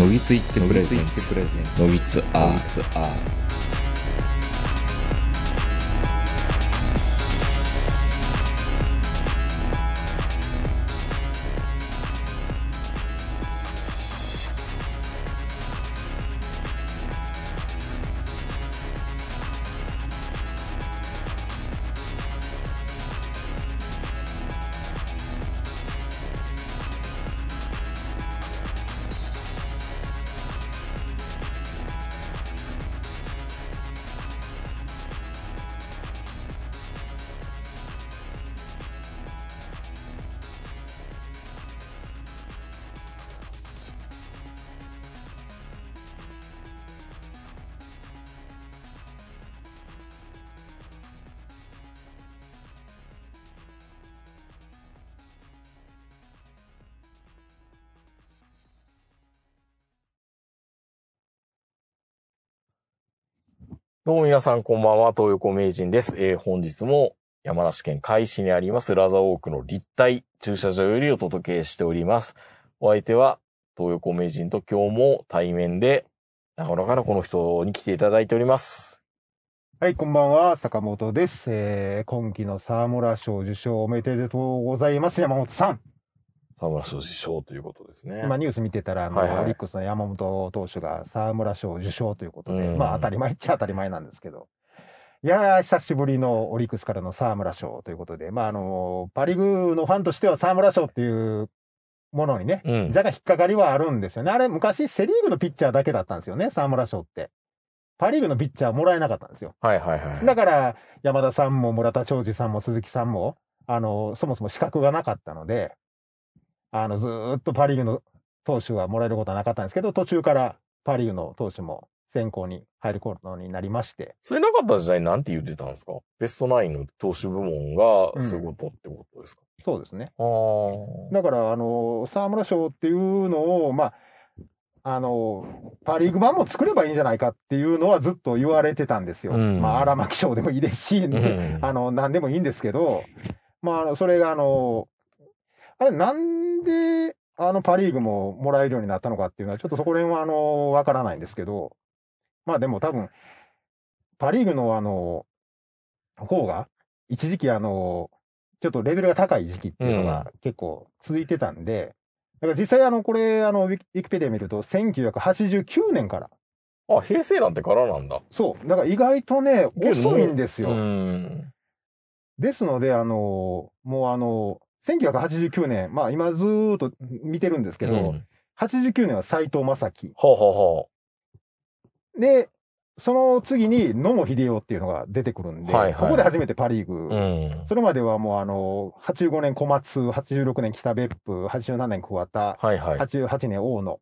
のぎついってプレゼンツ。のぎつアーどうも皆さんこんばんは、東横名人です。えー本日も山梨県海市にありますラザーウォークの立体駐車場よりお届けしております。お相手は東横名人と今日も対面で、長野からこの人に来ていただいております。はい、こんばんは、坂本です。えー今期の沢村賞受賞おめでとうございます、山本さん。沢村賞受賞ということですね。今ニュース見てたら、あの、はいはいオリックスの山本投手が沢村賞受賞ということで、うんまあ当たり前っちゃ当たり前なんですけど。いやー、久しぶりのオリックスからの沢村賞ということで、まああの、パリーグのファンとしては沢村賞っていうものにね、うん。若干引っかかりはあるんですよね。あれ、昔セリーグのピッチャーだけだったんですよね、沢村賞って。パリーグのピッチャーもらえなかったんですよ。はいはいはい。だから、山田さんも村田兆治さんも鈴木さんも、あの、そもそも資格がなかったので、あの、ずーっとパリーグの投手はもらえることはなかったんですけど、途中からパリーグの投手も選考に入ることになりまして、それなかった時代なんて言ってたんですか？ベストナインの投手部門がそういうことってことですか、そうですね。だから、あの、沢村賞っていうのを、まあ、あの、パリーグ版も作ればいいんじゃないかっていうのはずっと言われてたんですよ。うん。まあ、荒牧賞でもいいですし、うん。あの、何でもいいんですけど、まあそれがあの、あれ、なんで、あの、パリーグももらえるようになったのかっていうのは、ちょっとそこら辺は、あの、わからないんですけど、まあでも多分、パリーグのあの、方が、一時期あの、ちょっとレベルが高い時期っていうのが結構続いてたんで、だから実際あの、これ、あの、ウィキペディア見ると、1989年から、あ、平成なんてからなんだ。そう、だから意外とね、遅いんですよ。うん。ですので、あの、もうあの、1989年、まあ今ずーっと見てるんですけど、うん89年は斎藤正樹。はあ、はあはで、その次に野茂英雄っていうのが出てくるんで、はいはいここで初めてパリーグ。あ、うん。それまではもうあの、85年小松、86年北別府、87年桑田、はいはい。88年大野。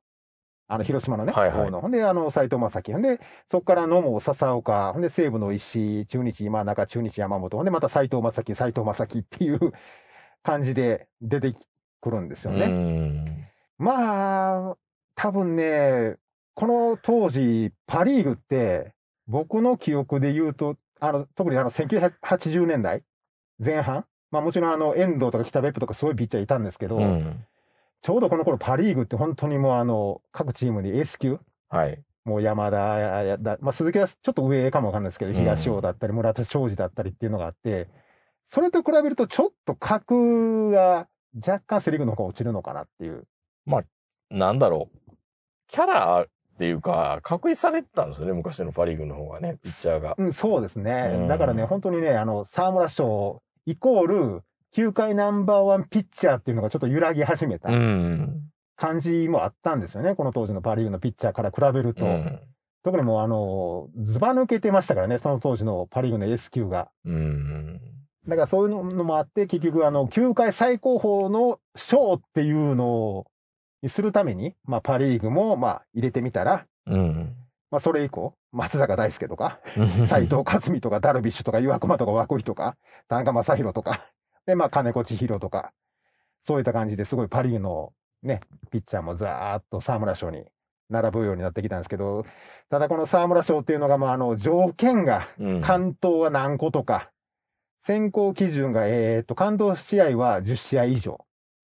あの、広島のね、はいはい大野。ほんで、あの、斎藤正樹。ほんで、そこから野茂笹岡。ほんで、西武の石井、中日今中、中日山本。ほんで、また斎藤正樹、斎藤正樹っていう感じで出てくるんですよね。うん。まあ、多分ね、この当時、パリーグって、僕の記憶で言うと、あの、特にあの、1980年代前半。まあもちろんあの、遠藤とか北別府とかすごいピッチャーいたんですけど、うん。ちょうどこの頃パリーグって本当にもうあの、各チームにエース級、はい。もう山田やだ、まあ鈴木はちょっと上かもわかんないですけど、うん東尾だったり村田昌司だったりっていうのがあって、それと比べるとちょっと格が若干セリーグの方が落ちるのかなっていう。なんだろう。キャラっていうか、確立されてたんですよね、昔のパリーグの方がね、ピッチャーが。うん、そうですね。うんだからね、本当にね、あの、沢村賞イコール、球界ナンバーワンピッチャーっていうのがちょっと揺らぎ始めたうん。感じもあったんですよね。この当時のパリーグのピッチャーから比べると。うん。特にもうあの、ズバ抜けてましたからね、その当時のパリーグのエース級が。うん。だからそういうのもあって、結局あの、球界最高峰の賞っていうのを、にするために、まあパリーグもまあ入れてみたら、うん。まあそれ以降、松坂大輔とか、斎藤克美とかダルビッシュとか岩隈とか涌井とか田中将大とかでまあ金子千尋とかそういった感じですごいパ・リーグのねピッチャーもざーっと沢村賞に並ぶようになってきたんですけどただこの沢村賞っていうのがまああの条件がうん。関東は何個とか選考基準がえーっと関東試合は10試合以上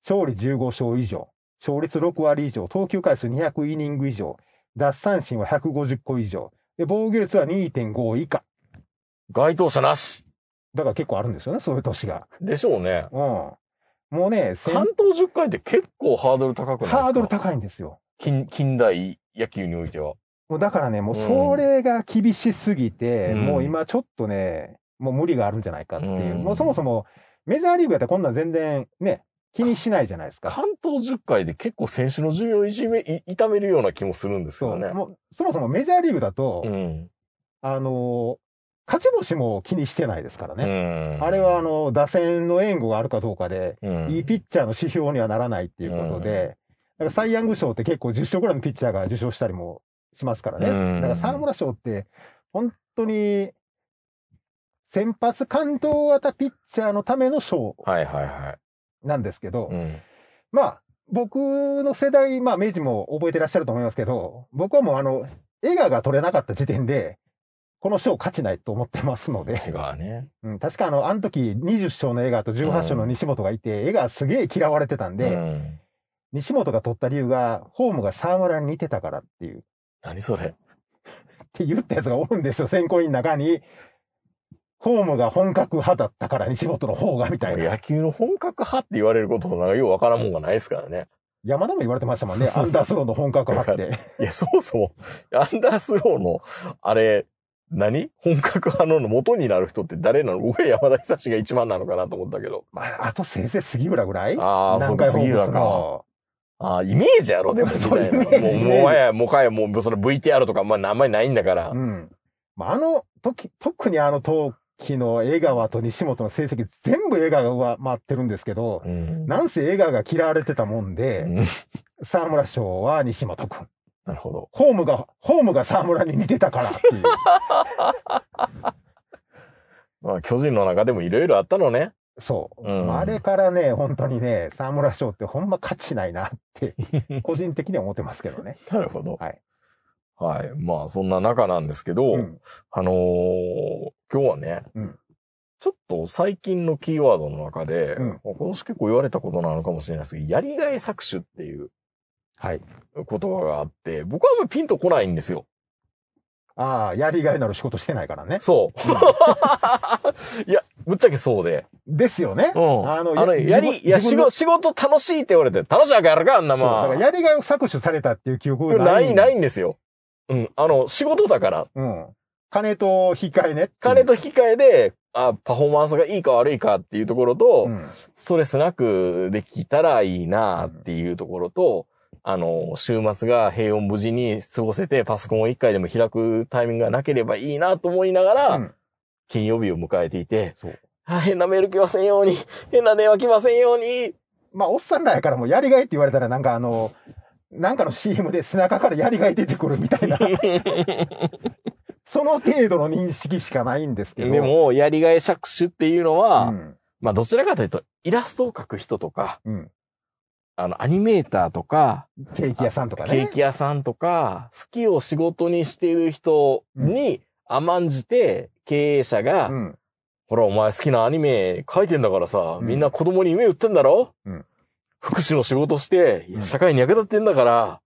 勝利15勝以上勝率6割以上、投球回数200イニング以上、奪三振は150個以上、で、防御率は2.5以下。該当者なし。だから結構あるんですよね、そういう年が。でしょうね。うん。もうね、先関東10回って結構ハードル高くないですか？ハードル高いんですよ。近近代野球においては。もうだからね、もうそれが厳しすぎて、うんもう今ちょっとね、もう無理があるんじゃないかっていう。うんもうそもそもメジャーリーグやったらこんなん全然ね、気にしないじゃないですか。関東10回で結構選手の寿命をいじめ、い痛めるような気もするんですけそう。どね。もうそもそもメジャーリーグだと、うん。あのー勝ち星も気にしてないですからね。ねあれはあ、の、打線の援護があるかどうかで、うんいいピッチャーの指標にはならないっていうことで、だからサイ・ヤング賞って結構10勝ぐらいのピッチャーが受賞したりもしますからね。うんだから沢村賞って、本当に、先発関東型ピッチャーのための賞はいはいはなんですけど、い。うん。まあ、僕の世代、まあ、明治も覚えてらっしゃると思いますけど、僕はもうあの、笑顔が取れなかった時点で、この賞勝ちないと思ってますので、手がね。うん、確かあの、あの時20勝の江川と18勝の西本がいて、江川すげえ嫌われてたんで、うん西本が取った理由が、ホームが沢村に似てたからっていう、っ何それ。て言ったやつがおるんですよ、選考委員の中に。ホームが本格派だったから西本の方がみたいな。野球の本格派って言われることなんかようわからんもんがないですからね。山田も言われてましたもんね、アンダースローの本格派って。いや、そもそも、アンダースローの、あれ、何？本格派の元になる人って誰なの？僕は山田久志が一番なのかなと思ったけど。まあ、あとせいぜい杉浦ぐらい？ああ、そうか、杉浦か。の。ああ、イメージやろ、でも、み そうイメージもうはや、もうかや、もう、その VTR とか、まあ、あんまりないんだから。うん。まあ、あの時、特にあの時の江川と西本の成績、全部江川が上回ってるんですけど、うん。なんせ江川が嫌われてたもんで、うん沢村賞は西本君。なるほど。ホームが、ホームが沢村に似てたからっていう。まあ、巨人の中でもいろいろあったのね。そう。うんまああれからね、本当にね、沢村賞ってほんま価値ないなって、個人的には思ってますけどね。なるほど。はい。はい。まあ、そんな中なんですけど、うん。あのー今日はね、うんちょっと最近のキーワードの中で、うん今年結構言われたことなのかもしれないですけど、やりがい搾取っていうはい。言葉があって、僕はあんまピンとこないんですよ。ああ、やりがいのある仕事してないからね。そう。いや、ぶっちゃけそうで。ですよね。うん。ああのの、ややり、いや、仕事、仕事楽しいって言われて、楽しいわけやるか、あんなまあ。からやりがいを搾取されたっていう記憶がない、ないんですよ。うん。あの、仕事だから。うん。金と引き換えね。金と引き換えで、あ、パフォーマンスがいいか悪いかっていうところと、うん。ストレスなくできたらいいなっていうところと、あの、週末が平穏無事に過ごせて、パソコンを一回でも開くタイミングがなければいいなと思いながら、うん金曜日を迎えていて。あ変なメール来ませんように、変な電話来ませんように、まあ、おっさんらやからもうやりがいって言われたらなんかあの、なんかの CM で背中からやりがい出てくるみたいな、その程度の認識しかないんですけど。でも、やりがい搾取っていうのは、うん。まあ、どちらかというと、イラストを描く人とか、うん。あの、アニメーターとか、ケーキ屋さんとかね。ケーキ屋さんとか、好きを仕事にしている人に甘んじて、経営者が、うん。ほら、お前好きなアニメ描いてんだからさ、うんみんな子供に夢売ってんだろ？うん福祉の仕事してう、ん社会に役立ってんだから、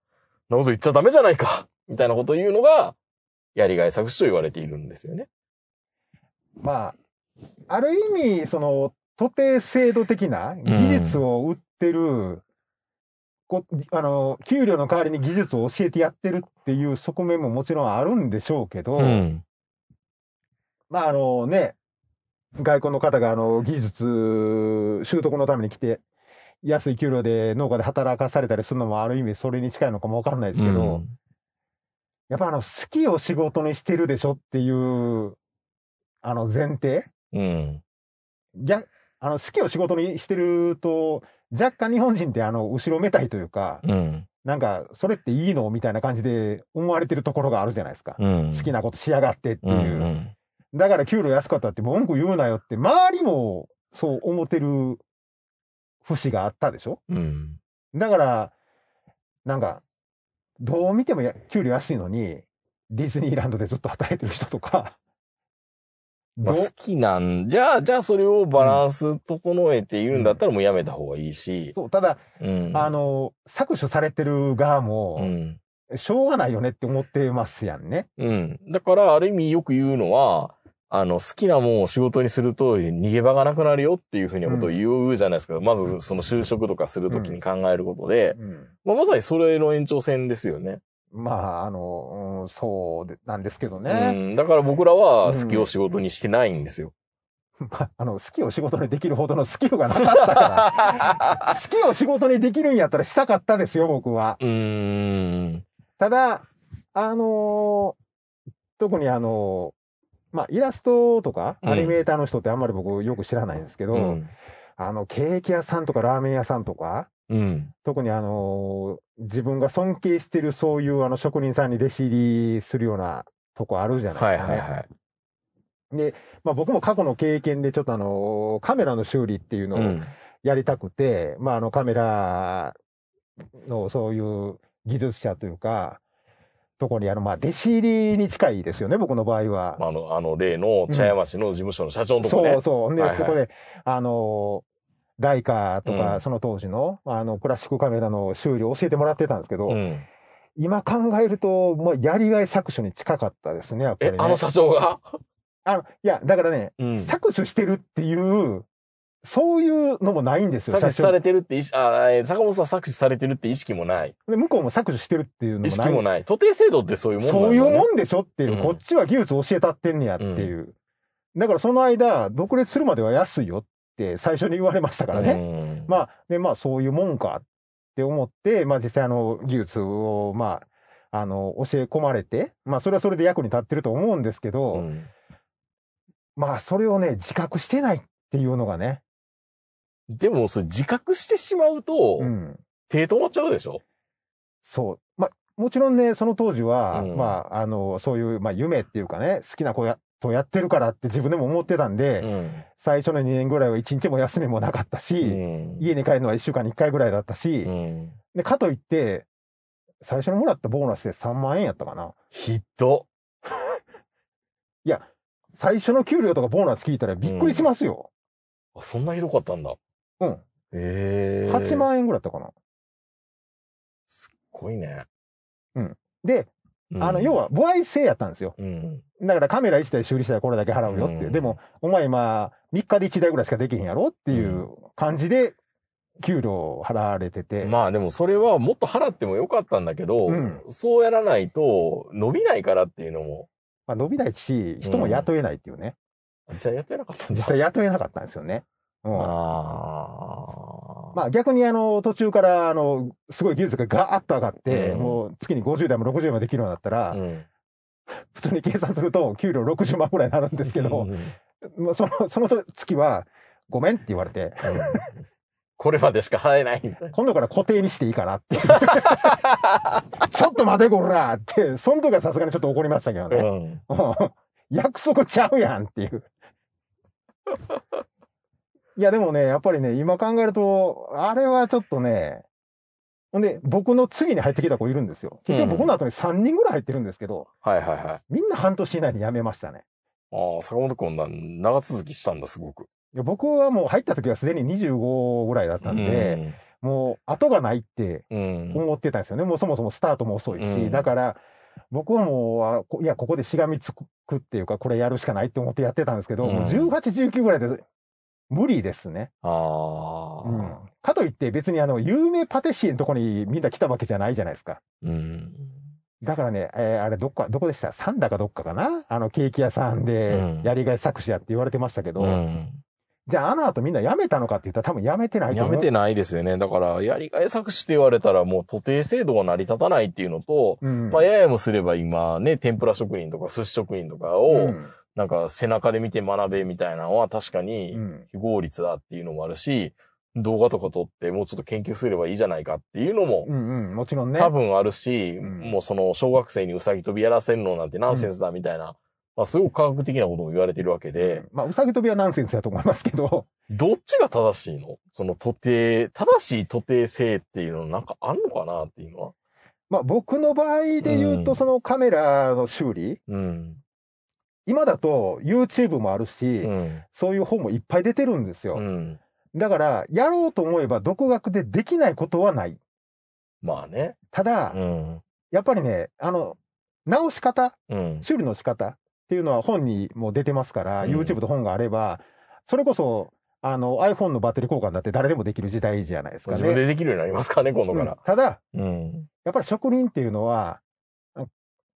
なこと言っちゃダメじゃないかみたいなことを言うのが、やりがい搾取と言われているんですよね。まあ、ある意味、その、徒弟制度的な技術を売ってる、こあの、給料の代わりに技術を教えてやってるっていう側面ももちろんあるんでしょうけど、うん。まああのね、外国の方があの技術習得のために来て、安い給料で農家で働かされたりするのもある意味それに近いのかもわかんないですけど、うんやっぱあの好きを仕事にしてるでしょっていう、あの前提？うん。逆あの好きを仕事にしてると、若干日本人ってあの後ろめたいというか、うん。なんかそれっていいの？みたいな感じで思われてるところがあるじゃないですか。うん。好きなことしやがってっていう。うんうん。だから給料安かったって文句言うなよって、周りもそう思ってる節があったでしょ？うん。だから、なんか、どう見てもや給料安いのに、ディズニーランドでずっと働いてる人とか、まあ、ど好きなん、じゃあ、じゃあそれをバランス整えているんだったらもうやめた方がいいし。そう、ただ、うん。あの、搾取されてる側うも、ん。しょうがないよねって思ってますやんね。うん。だから、ある意味よく言うのは、あの、好きなもんを仕事にすると逃げ場がなくなるよっていうふうなことを言うじゃないですか。まず、その就職とかするときに考えることで、うんまあ、まさにそれの延長線ですよね。まあ、あの、うんそうでなんですけどうね。ん。だから僕らは好きを仕事にしてないんですよ。まあ、あの、好きを仕事にできるほどのスキルがなかったから。好きを仕事にできるんやったらしたかったですよ、僕は。うーん。ただ、あのー特にあのーまあ、イラストとか、うんアニメーターの人ってあんまり僕よく知らないんですけど、うん。あの、ケーキ屋さんとかラーメン屋さんとか、うん。特にあのー自分が尊敬してるそういうあの職人さんに弟子入りするようなとこあるじゃないはいですかね。はいはい。で、まあ僕も過去の経験でちょっとあのーカメラの修理っていうのをうん。やりたくて、まああのカメラのそういう技術者というか、とこにあの、まあ弟子入りに近いですよね、僕の場合は。あの、あの、例の茶屋町の事務所の社長のとこね。そうそう。で、はいはいそこで、あのーライカとか、うんその当時の、あの、クラシックカメラの修理を教えてもらってたんですけど、うん。今考えると、まあ、やりがい搾取に近かったですね、やっぱり、ね。、えあの社長が？あの、いや、だからね、うん。搾取してるっていう、そういうのもないんですよ、搾取さ社れてるって意識、あ、えー坂本さん搾取されてるって意識もない。長で、向こうも搾取してるっていうのもない。意識もない。徒弟制度ってそういうもんなんだそういうねもんでしょっていう、うんこっちは技術教えたってんねやっていう。だからその間、独立するまでは安いよって最初に言われましたからね。ねまあ、で、まあそういうもんかって思って、まあ実際あの技術を、まあ、あの、教え込まれて、まあそれはそれで役に立ってると思うんですけど、うんまあそれをね、自覚してないっていうのがね、でも、それ自覚してしまうとう、ん。手止まっちゃうでしょ？そう。まあ、もちろんね、その当時は、うんまあ、あの、そういう、まあ夢っていうかね、好きな子や、とやってるからって自分でも思ってたんで、うん。最初の2年ぐらいは1日も休みもなかったし、うん家に帰るのは1週間に1回ぐらいだったし、うん。で、かといって、最初にもらったボーナスで3万円やったかな。ひど。最初の給料とかボーナス聞いたらびっくりしますよ。あ、そんなひどかったんだ。うん。ええ8万円ぐらいだったかな。すっごいね。で、うんあの、要、は、歩合制やったんですよ。うん。だからカメラ1台修理したらこれだけ払うよっていう。うんでも、お前今、3日で1台ぐらいしかできへんやろっていう感じで、給料払われてて。まあでもそれはもっと払ってもよかったんだけど、うんそうやらないと伸びないからっていうのも、まあ、伸びないし、人も雇えないっていうね。実際やってなかったんだ。実際雇えなかったんですよね。うん。ああ。まあ逆にあの途中からあのすごい技術がガーッと上がって、うんもう月に50台も60台もできるようになったら、うん。普通に計算すると給料60万ぐらいになるんですけど、うんまあそのその月はごめんって言われて、これまでしか払えない。今度から固定にしていいかなって。ちょっと待てこらって、その時はさすがにちょっと怒りましたけどうね。約束ちゃうやんっていう。いやでもね、やっぱりね、今考えると、あれはちょっとね、ほんで、僕の次に入ってきた子いるんですよ。結局僕の後に3人ぐらい入ってるんですけど、はいはいはい。みんな半年以内に辞めましたね。ああ、坂本君な、長続きしたんだ、すごく。いや僕はもう入った時はすでに25ぐらいだったんで、もう後がないってうん、うん。思ってたんですよね。もうそもそもスタートも遅いし、うんだから、僕はもういや、ここでしがみつくっていうか、これやるしかないって思ってやってたんですけど、もううん18、19ぐらいで無理ですね。ああ。うん。かといって別にあの、有名パティシエのとこにみんな来たわけじゃないじゃないですか。うん。だからね、えーあれどっか、どこでした？サンダかどっかかな？あの、ケーキ屋さんでうん、やりがい搾取やって言われてましたけど、うん。じゃああの後みんな辞めたのかって言ったら多分辞めてないと思う。やめてないですよね。だから、やりがい搾取って言われたらもう徒弟制度が成り立たないっていうのと、うん。まあ、ややもすれば今ね、天ぷら職人とか寿司職人とかうを、んなんか背中で見て学べみたいなのは確かうにん。非合理だっていうのもあるし、動画とか撮ってもうちょっと研究すればいいじゃないかっていうのもうんうん。もちろんね。多分あるし、うんもうその小学生にうさぎ跳びやらせるのなんてナンセンスだみたいな、まあすごく科学的なことも言われてるわけで、まあ、うさぎ跳びはナンセンスやと思いますけど、どっちが正しいの？その徒弟、正しい徒弟性っていうのなんかあんのかなっていうのは。まあ僕の場合で言うと、うんそのカメラの修理、うん。今だと YouTube もあるし、うん。そういう本もいっぱい出てるんですよ。うん。だから、やろうと思えば独学でできないことはない。まあね。ただ、うん。やっぱりね、あの、直し方、うん。修理の仕方っていうのは本にも出てますから、うん YouTube と本があれば、それこそ、あの、iPhone のバッテリー交換だって誰でもできる時代じゃないですか自分ね。でできるようになりますからね、今度かうんら。ただ、うん。やっぱり職人っていうのは、あ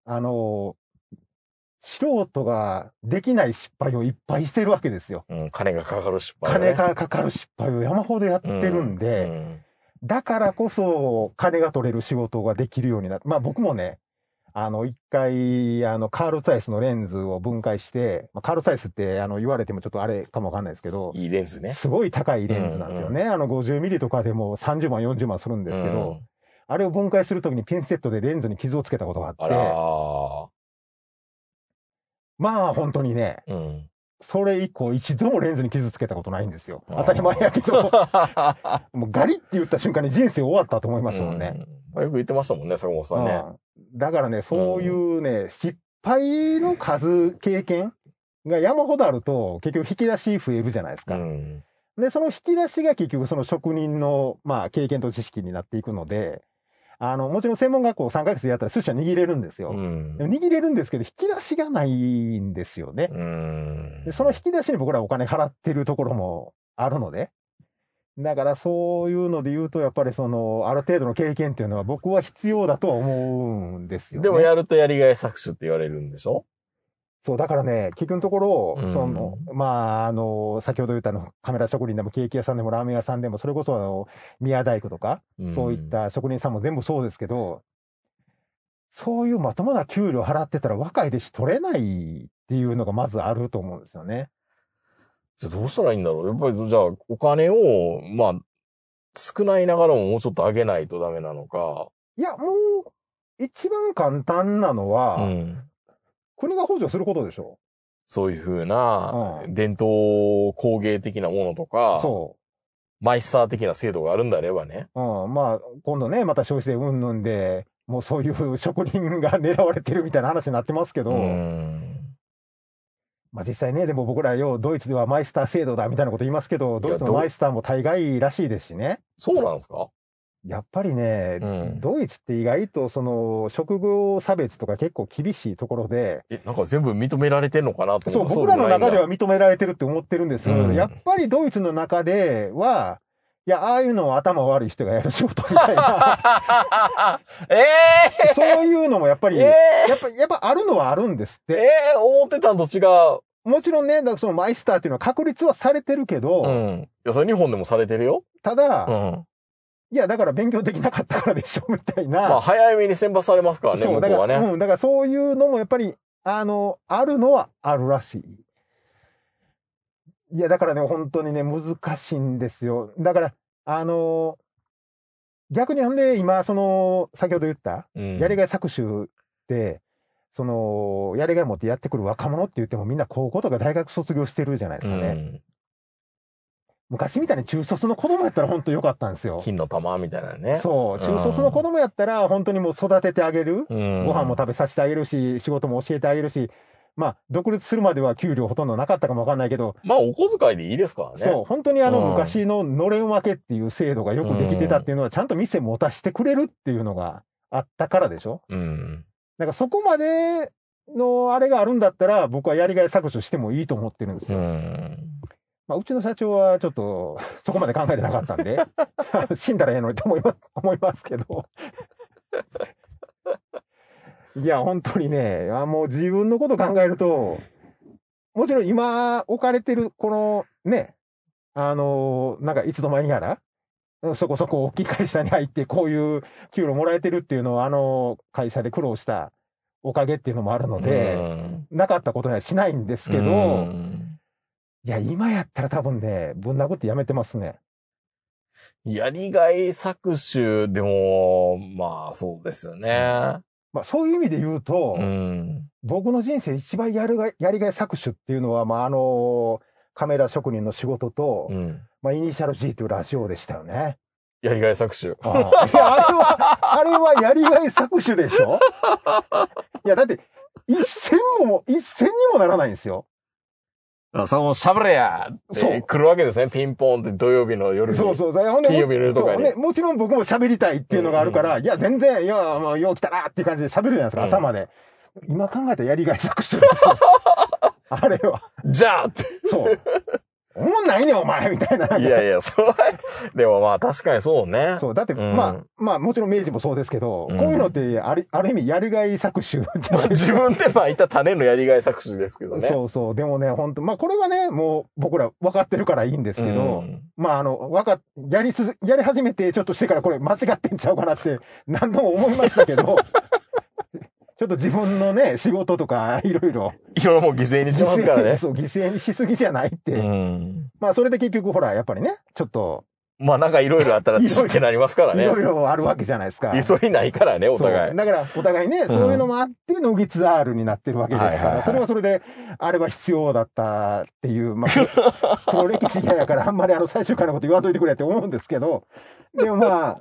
あの、素人ができない失敗をいっぱいしてるわけですよ。うん。金がかかる失敗、ね。金がかかる失敗を山ほどやってるんで、うんだからこそ金が取れる仕事ができるようになって、まあ僕もね、あの、一回、あの、カール・ツァイスのレンズを分解して、まあ、カール・ツァイスって、あの、言われてもちょっとあれかもわかんないですけど、いいレンズね。すごい高いレンズなんですよね。あの、50ミリとかでも30万、40万するんですけど、うんあれを分解するときにピンセットでレンズに傷をつけたことがあって、あ。まあ本当にね、うん。それ以降一度もレンズに傷つけたことないんですよ。当たり前やけど、もうガリって言った瞬間に人生終わったと思いますもんね。うん。よく言ってましたもんね、坂本さんね。うんだからね、そういうね、失敗の数、経験が山ほどあると、結局引き出し増えるじゃないですか。うん。で、その引き出しが結局その職人の、まあ、経験と知識になっていくので、あの、もちろん専門学校3ヶ月でやったら寿司は握れるんですよ。うん握れるんですけど、引き出しがないんですよね。うん。でその引き出しに僕らお金払ってるところもあるので、だからそういうので言うと、やっぱりその、ある程度の経験っていうのは僕は必要だとは思うんですよ、ね。でもやるとやりがい搾取って言われるんでしょ？そう、だからね、結局のところ、うんその、まあ、あの、先ほど言ったあの、カメラ職人でもケーキ屋さんでもラーメン屋さんでも、それこそあの、宮大工とか、そういっ。た職人さんも全部そうですけど、そういうまともな給料払ってたら若い弟子取れないっていうのがまずあると思うんですよね。じゃあどうしたらいいんだろうやっぱり、じゃあ、お金を、まあ、少ないながらももうちょっと上げないとダメなのか。いや、もう、一番簡単なのは、うん。国が補助することでしょ？そういうふうなう、ん伝統工芸的なものとか、そマイスター的な制度があるんであればね。う。うん、まあ、今度ね、また消費税云々で、もうそういう職人が狙われてるみたいな話になってますけど、うん。まあ実際ね、でも僕らようドイツではマイスター制度だみたいなこと言いますけど、ドイツのどマイスターも大概らしいですしね。そうなんですか？やっぱりね、うんドイツって意外とその職業差別とか結構厳しいところで、え、なんか全部認められてんのかなとそう、僕らの中では見認められてるって思ってるんです。うんやっぱりドイツの中では、いや、ああいうのは頭悪い人がやる仕事みたいな、えそういうのもやっぱり、ええやっぱ、やっぱあるのはあるんですっえて。え思ってたんと違う。もちろんね、だからそのマイスターっていうのは確立はされてるけど、うん。いや、それ日本でもされてるよ。ただ、うん。いや、だから勉強できなかったからでしょ、みたいな。まあ、早めに選抜されますからね、そう、だから、ね。うん、だからそういうのもやっぱり、あの、あるのはあるらしい。いや、だからね、本当にね、難しいんですよ。だから、あの、逆にほんで、今、その、先ほど言った、うんやりがい搾取って、その、やりがい持ってやってくる若者って言ってもみんな高校とか大学卒業してるじゃないですかね。うん。昔みたいに中卒の子供やったら本当良かったんですよ。金の玉みたいなね。そう、中卒の子供やったら本当にもう育ててあげる。うん。ご飯も食べさせてあげるし、仕事も教えてあげるし、まあ、独立するまでは給料ほとんどなかったかもわかんないけど、まあ、お小遣いでいいですからね。そう、本当にあのうん昔ののれん分けっていう制度がよくできてたっていうのは、ちゃんと店持たしてくれるっていうのがあったからでしょうん。だからそこまでのあれがあるんだったら、僕はやりがい削除してもいいと思ってるんですうよ。ん。まあ、うちの社長はちょっと、そこまで考えてなかったんで、死んだらええのにと思います、思いますけど。いや、本当にね、あもう自分のこと考えると、もちろん今置かれてる、このね、あのなんかいつの間にやら、そこそこ大きい会社に入ってこういう給料もらえてるっていうのは、あの会社で苦労したおかげっていうのもあるので、うんなかったことにはしないんですけど、うんいや、今やったら多分ね、ぶん殴ってやめてますね。やりがい搾取でも、まあ、そうですよね。まあそういう意味で言うと、うん。僕の人生一番やるがやりがい搾取っていうのは、まああのカメラ職人の仕事と、うん。まあイニシャル G というラジオでしたよね。やりがい搾取。ああいや、あれは、あれはやりがい搾取でしょ？いや、だって、一銭も、一銭にもならないんですよ。あその、しゃべれやっそうて来るわけですね。ピンポンって土曜日の夜に。そうそう。ほんで金曜日の夜とかにねもちろん僕も喋りたいっていうのがあるから、いや、全然、いや、もう、よう来たなっていう感じで喋るじゃないですか、うん朝まで。今考えたらやりがい搾取ですよあれは。じゃあって。そう。おもんないねん、お前みたいな。いやいや、それは、でもまあ確かにそうね。そう、だって、うんまあ、まあ、もちろん明治もそうですけど、うんこういうのって、ある、ある意味、やりがい搾取じゃないです自か。分でまいた種のやりがい搾取ですけどね。そうそう。でもね、本当まあ、これはね、もう、僕ら分かってるからいいんですけど、うんまあ、あの、わか、やりす、やり始めてちょっとしてからこれ間違ってんちゃうかなって何度も思いましたけど、ちょっと自分のね、仕事とかいろいろ。いろいろもう犠牲にしますからね。そう、犠牲にしすぎじゃないって。うん。まあ、それで結局ほら、やっぱりね、ちょっと、まあなんかいろいろあったらチってなりますからね。いろいろあるわけじゃないですか。ゆとりないからね、お互い。だから、お互いね、そういうのもあって、乃木ツアールになってるわけですから、それはそれで、あれは必要だったっていう、まあ、黒歴史嫌やから、あんまりあの、最終回のこと言わんといてくれって思うんですけど、でもまあ、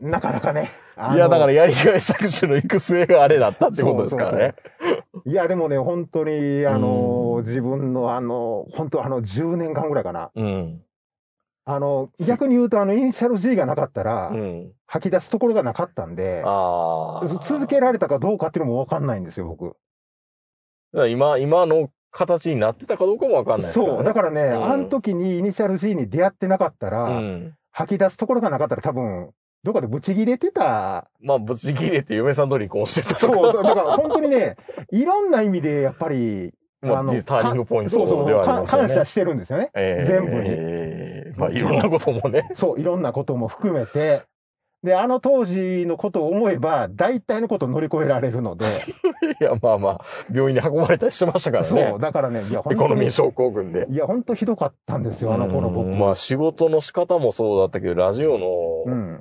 なかなかね。いや、だからやりがい搾取の行く末があれだったってことですからね。いや、でもね、本当に、あの、自分のあの、本当あの、10年間ぐらいかな。うん。あの、逆に言うと、あの、イニシャル G がなかったら、うん。吐き出すところがなかったんで。続けられたかどうかっていうのもわかんないんですよ、僕。今、今の形になってたかどうかもわかんないね。そう。だからね、うんあの時にイニシャル G に出会ってなかったら、うん。吐き出すところがなかったら多分、どっかでブチ切れてた？まあ、ぶち切れて嫁さんと離婚してた。そう。だから本当にね、いろんな意味でやっぱり、まあ、のターニングポイントではありかますよね。感謝してるんですよね。えー全部にえーまあ、いろんなこともね。そう、いろんなことも含めて。で、あの当時のことを思えば、大体のことを乗り越えられるので、いや、まあまあ、病院に運ばれたりしてましたからねそう、。だからね、いや、エコノミー症候群で。いや、本当ひどかったんですよ、あの頃僕。うんまあ、仕事の仕方もそうだったけど、ラジオうのん。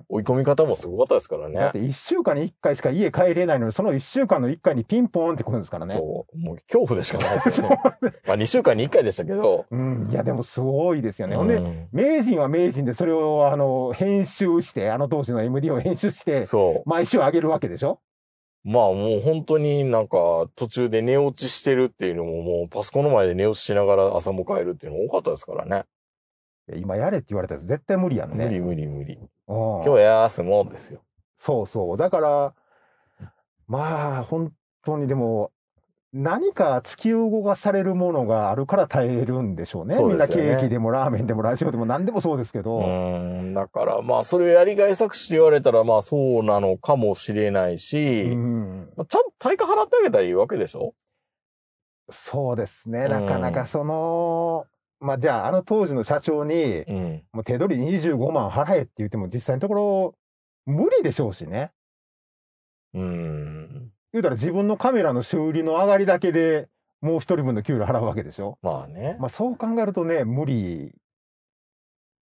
追い込み方もすごかったですからね。だって一週間に一回しか家帰れないのに、その一週間の一回にピンポーンって来るんですからね。そう。もう恐怖でしかないですよね。まあ、2週間に1回でしたけど。うん。いや、でもすごいですよね。ほんで、うん名人は名人でそれを、あの、編集して、あの当時の MD を編集して、そ毎週上げるわけでしょ？う。まあもう本当になんか途中で寝落ちしてるっていうのももうパソコンの前で寝落ちしながら朝迎えるっていうの多かったですからね。今やれって言われたら絶対無理やんね。無理無理無理。うん今日は休もうですよ。そうそう。だから、まあ、本当にでも、何か突き動かされるものがあるから耐えるんでしょうね。そうみんなケーキでもラーメンでもラジオでも何でもそうですけど。うーん。だからまあそれをやりがい搾取って言われたらまあそうなのかもしれないし、うんまあ、ちゃんと対価払ってあげたらいいわけでしょ？そうですね。うんなかなかその、まあじゃあ、あの当時の社長に、うん。もう手取り25万払えって言っても実際のところ、無理でしょうしね。うーん。言うたら自分のカメラの修理の上がりだけでもう一人分の給料払うわけでしょ。まあね。まあそう考えるとね、無理。っ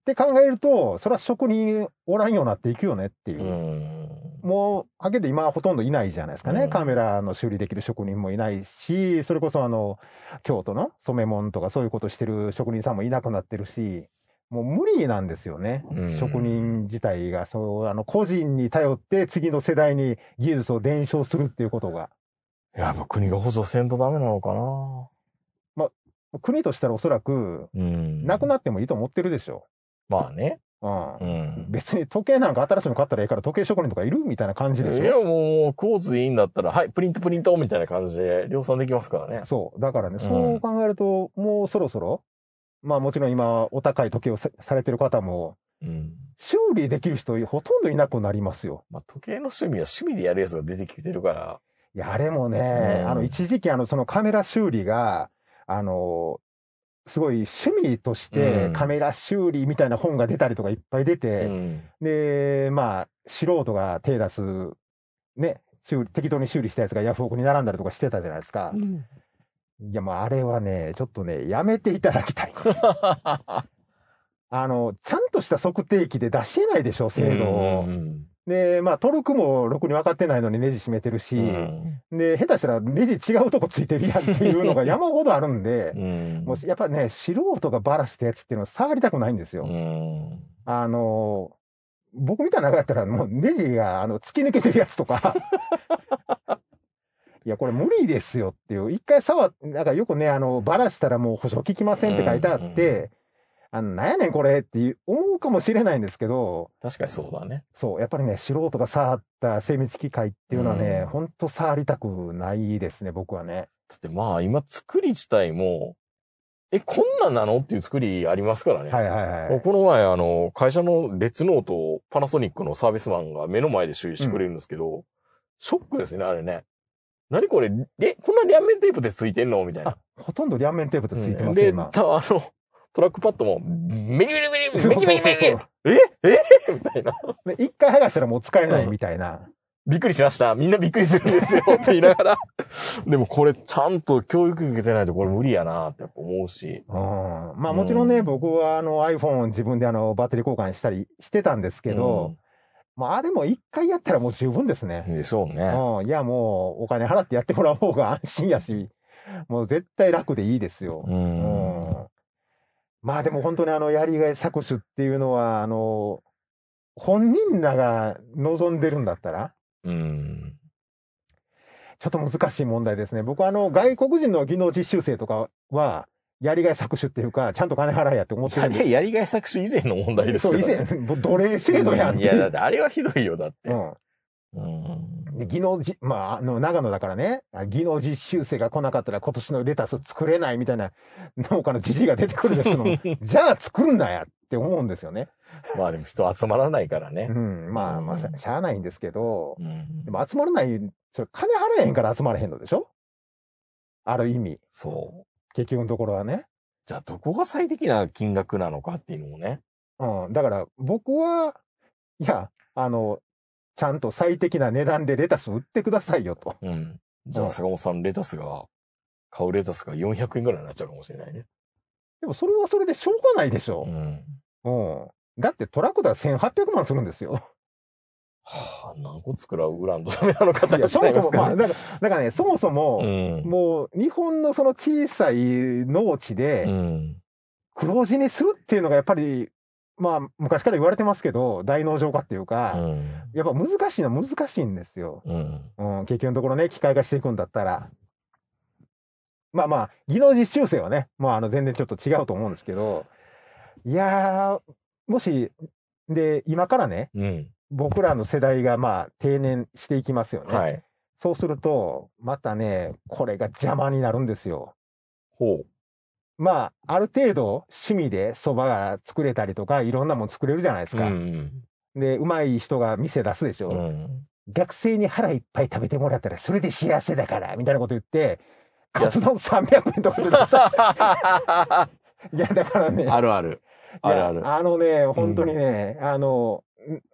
て考えると、それは職人おらんようになっていくよねっていうう。ん。もう、はっきり言って今はほとんどいないじゃないですかね。うんカメラの修理できる職人もいないし、それこそあの、京都の染め物とかそういうことしてる職人さんもいなくなってるし、もう無理なんですよね。うん職人自体が、そう、あの、個人に頼って次の世代に技術を伝承するっていうことが。やっぱ国が補助せんとダメなのかな。国としたらおそらく、うん。なくなってもいいと思ってるでしょ。まあね。うんう。ん。別に時計なんか新しいの買ったらいいから時計職人とかいるみたいな感じでしいや、ょ。もう、クォーツでいいんだったら、はい、プリントプリントみたいな感じで量産できますからね。そう。だからね、うんそう考えると、もうそろそろ、まあもちろん今、お高い時計をさされてる方も、うん。修理できる人ほとんどいなくなりますよ。まあ、時計の趣味は趣味でやるやつが出てきてるから。いや、あれもね、うんあの、一時期あの、そのカメラ修理が、あの、すごい趣味としてうんカメラ修理みたいな本が出たりとかいっぱい出うて、ん。で、まあ、素人が手出す、ね、修理適当に修理したやつがヤフオクに並んだりとかしてたじゃないですか。いや、まあ、あれはね、ちょっとね、やめていただきたい。あの、ちゃんとした測定器で出してないでしょ、精度を。うんで、まあ、トルクもろくに分かってないのにネジ締めてるし、うんで、下手したらネジ違うとこついてるやんっていうのが 山ほどあるんでう、ん。もうやっぱね、素人がバラしたやつっていうのは触りたくないんですよ。うん。あの、僕みたいな中やったらもうネジがあの突き抜けてるやつとか、いや、これ無理ですよっていう。一回触っ、なんかよくね、あの、バラしたらもう保証効きませんって書いてあって、あの、なんやねんこれって思うかもしれないんですけど、確かにそうだね。そう、やっぱりね、素人が触った精密機械っていうのはね、うんほんと触りたくないですね、僕はね。だってまあ今作り自体も、え、こんなんなの？っていう作りありますからね。はいはいはい。この前、あの、会社のレッツノートをパナソニックのサービスマンが目の前で修理してくれるんですけど、ショックですね、あれね。何これ、え、こんな両面テープでついてんの？みたいなあ。、ほとんど両面テープでついてうんますよ、で、あの、トラックパッドも、メリメリメリ、メキメキメキそうそうええみたいな。一回剥がしたらもう使えないみたいな。びっくりしました。みんなびっくりするんですよ。って言いながら。でもこれちゃんと教育受けてないとこれ無理やなって思うし。うん、まあもちろんね、うん僕はあの iPhone 自分であのバッテリー交換したりしてたんですけど、まああれも一回やったらもう十分ですね。でしょうね。うん、いやもうお金払ってやってもらう方が安心やし、もう絶対楽でいいですよ。うん。うんまあでも本当にあのやりがい搾取っていうのは、あの、本人らが望んでるんだったら、うん。ちょっと難しい問題ですね。僕はあの外国人の技能実習生とかは、やりがい搾取っていうか、ちゃんと金払えやって思ってるんですやりやりがい搾取以前の問題ですそう、以から、前、もう奴隷制度やんいや、だってあれはひどいよ、だって。うん。うん。で技能じ、まあ、あの、長野だからね、あ技能実習生が来なかったら今年のレタス作れないみたいな農家の知事が出てくるんですけども、じゃあ作んなやって思うんですよね。まあでも人集まらないからうね。ん。まあ、まあ、しゃしゃあないんですけど、うんで。も集まらない、それ金払えへんから集まれへんのでしょ？ある意味。そう。結局のところはね。じゃあどこが最適な金額なのかっていうのもね。うん。だから僕は、いや、あの、ちゃんと最適な値段でレタス売ってくださいよと。うん。じゃうんあ坂本さんレタスが、買うレタスが400円ぐらいになっちゃうかもしれないね。でもそれはそれでしょうがないでしょう。ん。うん。だってトラックでは1800万するんですよ。はあ、何個作らうブランドダメなのかいや、しちゃいそもそも、まあ。だから、だからね、そもそも、うん。もう、日本のその小さい農地うで、ん。黒字にするっていうのがやっぱり、まあ、昔から言われてますけど、大農場化っていうか、うん。やっぱ難しいのは難しいんですよ。うん。うん、結局のところね、機械化していくんだったら。まあまあ、技能実習生はね、まあ、あの、全然ちょっと違うと思うんですけど、いやー、もし、で、今からね、うん。僕らの世代がまあ、定年していきますよね。はい。そうすると、またね、これが邪魔になるんですよ。ほう。まあ、ある程度、趣味で蕎麦が作れたりとか、いろんなもん作れるじゃないですか。うん。で、うまい人が店出すでしょ。うん。学生に腹いっぱい食べてもらったら、それで幸せだから、みたいなこと言って、カツ丼300円とかでさ、いや、だからね、あるある。あるある。あのね、本当にね、あの、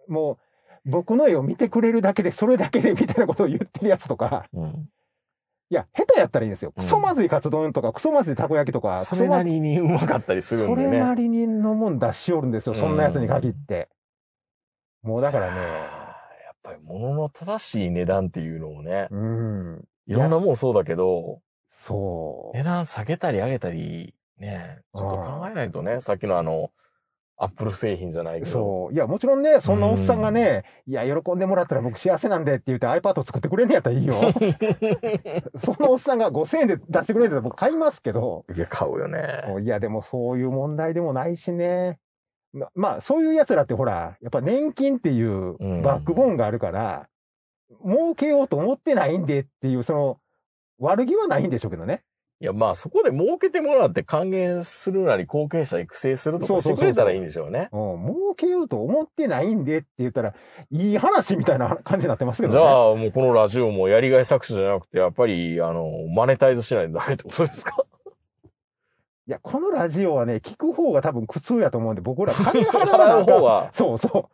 んもう、僕の絵を見てくれるだけで、それだけで、みたいなことを言ってるやつとか、うん。いや、下手やったらいいんですよ。うんクソまずいカツ丼とか、クソまずいたこ焼きとか、それなりにうまかったりするんでそれなね。りにのもん出しおるんですよ、そんなやつに限って。もうだからね、やっぱり物の正しい値段っていうのをね、うん、いろんなもんそうだけど、そう。値段下げたり上げたり、ね、ちょっと考えないとね、さっきのあの、アップル製品じゃないけど。そう。いや、もちろんね、そんなおっさんがね、いや、喜んでもらったら僕幸せなんでって言って iPad 作ってくれんのやったらいいよ。そのおっさんが5000円で出してくれるんだったら僕買いますけど、いや、買うよね。いや、でもそういう問題でもないしね。ままあ、そういう奴らってほら、やっぱ年金っていううんバックボーンがあるから、儲けようと思ってないんでっていう、その、悪気はないんでしょうけどね。いや、まあそこで儲けてもらって還元するなり後継者育成するとかしそうそうそうそうてくれたらいいんでしょうね。うん、儲けようと思ってないんでって言ったら、いい話みたいな感じになってますけどね。じゃあもうこのラジオもやりがい搾取じゃなくて、やっぱり、あの、マネタイズしないとダメってことですか？いや、このラジオはね、聞く方が多分苦痛やと思うんで、僕ら金 払う方は、そうそ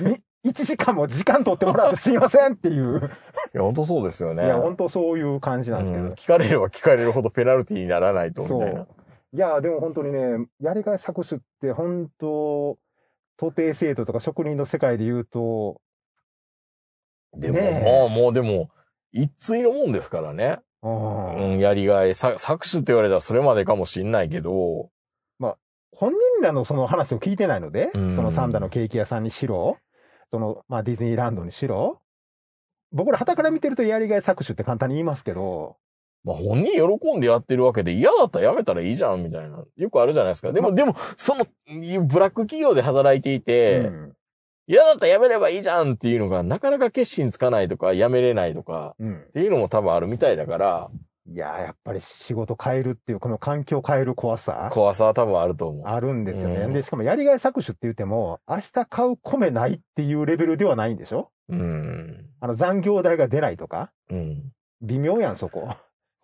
う。み1時間も時間取ってもらってすいませんっていう。いや、本当そうですよね。いや、本当そういう感じなんですけど。うん聞かれれば聞かれるほどペナルティにならないと、みそたい。いや、でも本当にね、やりがい搾取って本当、徒弟制度とか職人の世界で言うと、でも、ねまあもうでも、一対のもんですからね。うんうん、やりがい、さ搾取って言われたらそれまでかもしんないけど、本人らのその話を聞いてないので、うんそのサンダのケーキ屋さんにしろ、その、まあディズニーランドにしろ、僕ら旗から見てるとやりがい搾取って簡単に言いますけど、まあ本人喜んでやってるわけで嫌だったらやめたらいいじゃんみたいな。よくあるじゃないですか。でも、でも、その、ブラック企業で働いていて、うん。嫌だったらやめればいいじゃんっていうのがなかなか決心つかないとか、やめれないとか、うん。っていうのも多分あるみたいだから、いやー、やっぱり仕事変えるっていう、この環境変える怖さ、怖さは多分あると思う。あるんですよね。うんで、しかもやりがい搾取って言っても、明日買う米ないっていうレベルではないんでしょ？うん。あの残業代が出ないとか？うん。微妙やん、そこ。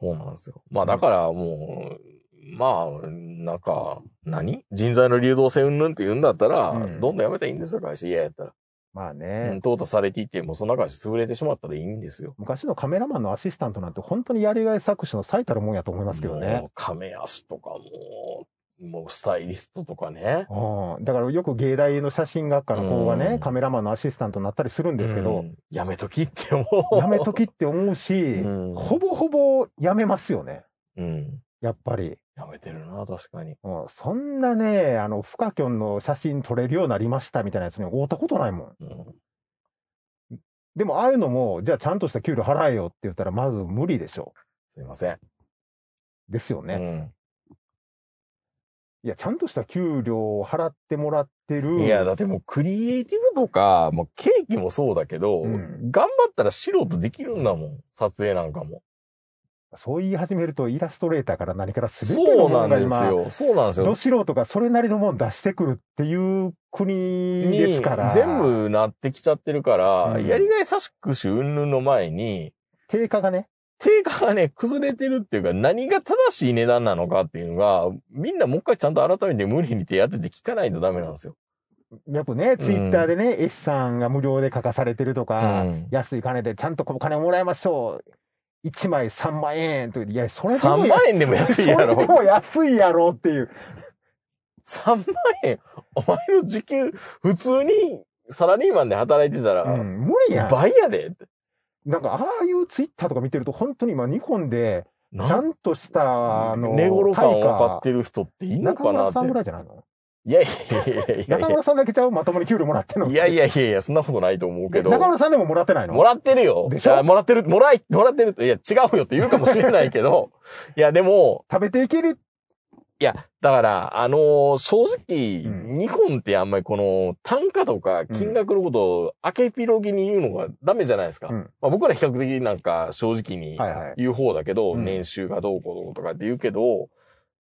そうなんですよ。まあだからもう、まあ、なんか、何？人材の流動性云々って言うんだったら、うんどんどんやめたらいいんですよ、会社嫌やったら。まあうね、ん、淘汰されていって、もうそんな会社潰れてしまったらいいんですよ。昔のカメラマンのアシスタントなんて本当にやりがい搾取の最たるもんやと思いますけどねも。う、亀足とかも、もうスタイリストとかね。うん、だからよく芸大の写真学科の子がね、うんカメラマンのアシスタントになったりするんですけど、うんやめときって思う。やめときって思うし、うんほぼほぼやめますよね。うん。やっぱり。やめてるな、確かに。うん、そんなね、あの、フカキョンの写真撮れるようになりましたみたいなやつに会ったことないもん。うん。でも、ああいうのも、じゃあちゃんとした給料払えよって言ったら、まず無理でしょ。すいません。ですよね。ね。いや、ちゃんとした給料を払ってもらってる。いや、だってもうクリエイティブとか、もうケーキもそうだけど、うん頑張ったら素人できるんだもん。撮影なんかも。そう言い始めると、イラストレーターから何から全てそのうなんものが今、ですよ。そうなんですよど。素人がそれなりのもの出してくるっていう国にですから。全部なってきちゃってるから、うんやりがい搾取云々の前に、定価がね、定価がね、崩れてるっていうか、何が正しい値段なのかっていうのが、みんなもう一回ちゃんと改めて無理に手当てて聞かないとダメなんですよ。やっぱね、ツイッターでね、S さんが無料で書かされてるとか、うん安い金でちゃんとお金をもらいましょう。1枚3万円と言っていや、それで3も万円でも安いやろそれで。も安いやろっていう。3万円？お前の時給、普通にサラリーマンで働いてたら、うん、無理やん。倍やで。なんか、ああいうツイッターとか見てると、本当に今、日本で、ちゃなんとした、あの、寝頃感分か対ってる人っていい価のかなって中村さんぐ。らいじゃないの？いやいやいやいやいや中村さんだけちゃうまともに給料もらってんの？いやいやいやいや、そんなことないと思うけど。中村さんでももらってないの？もらってるよ。でしょ？もらってる、もらい、もらってるいや、違うよって言うかもしれないけど、いや、でも、食べていける？いや、だから、あのー正直、うん日本ってあんまりこの単価とか金額のことを明けピロギに言うのがダメじゃないですか。うんまあ、僕ら比較的なんか正直にはいはい。言う方だけど、うん年収がどうこうとかって言うけど、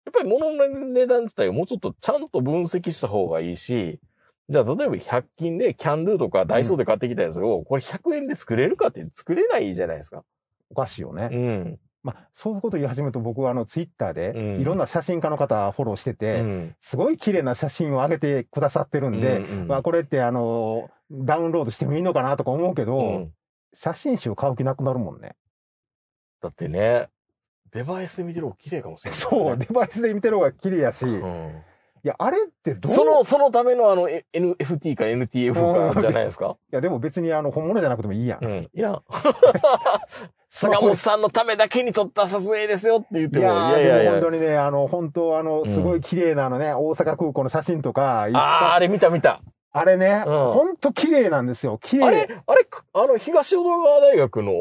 やっぱり物の値段自体をもうちょっとちゃんと分析した方がいいし、じゃあ例えば100均でキャンドゥとかダイソーで買ってきたやつを、これ100円で作れるかって作れないじゃないですか。おかしいよね。うん。まあ、そういうこと言い始めると、僕はあの、ツイッターで、うんいろんな写真家の方フォローしてうて、ん。すごい綺麗な写真を上げてくださってるんで、うんうんまあ、これってあの、ダウンロードしてもいいのかなとか思うけど、うん写真集買う気なくなるもんね。だってね、デバイスで見てる方が綺麗かもしれない、そう、デバイスで見てる方が綺麗やし、いうん。や、あれってどうその、そのためのあの、え NFT か NTF かじゃないですか？いや、でも別にあの、本物じゃなくてもいいやん。うん。いや。坂本さんのためだけに撮った撮影ですよって言っても、いいやいやいやでも本。当にね、あの、本当あの、すごい綺麗なあのね、大阪空港の写真とか、ああ、あれ見た見た。あれね、うん本当綺麗なんですよ。綺あれ麗。、あれ、あの、東淀川大学の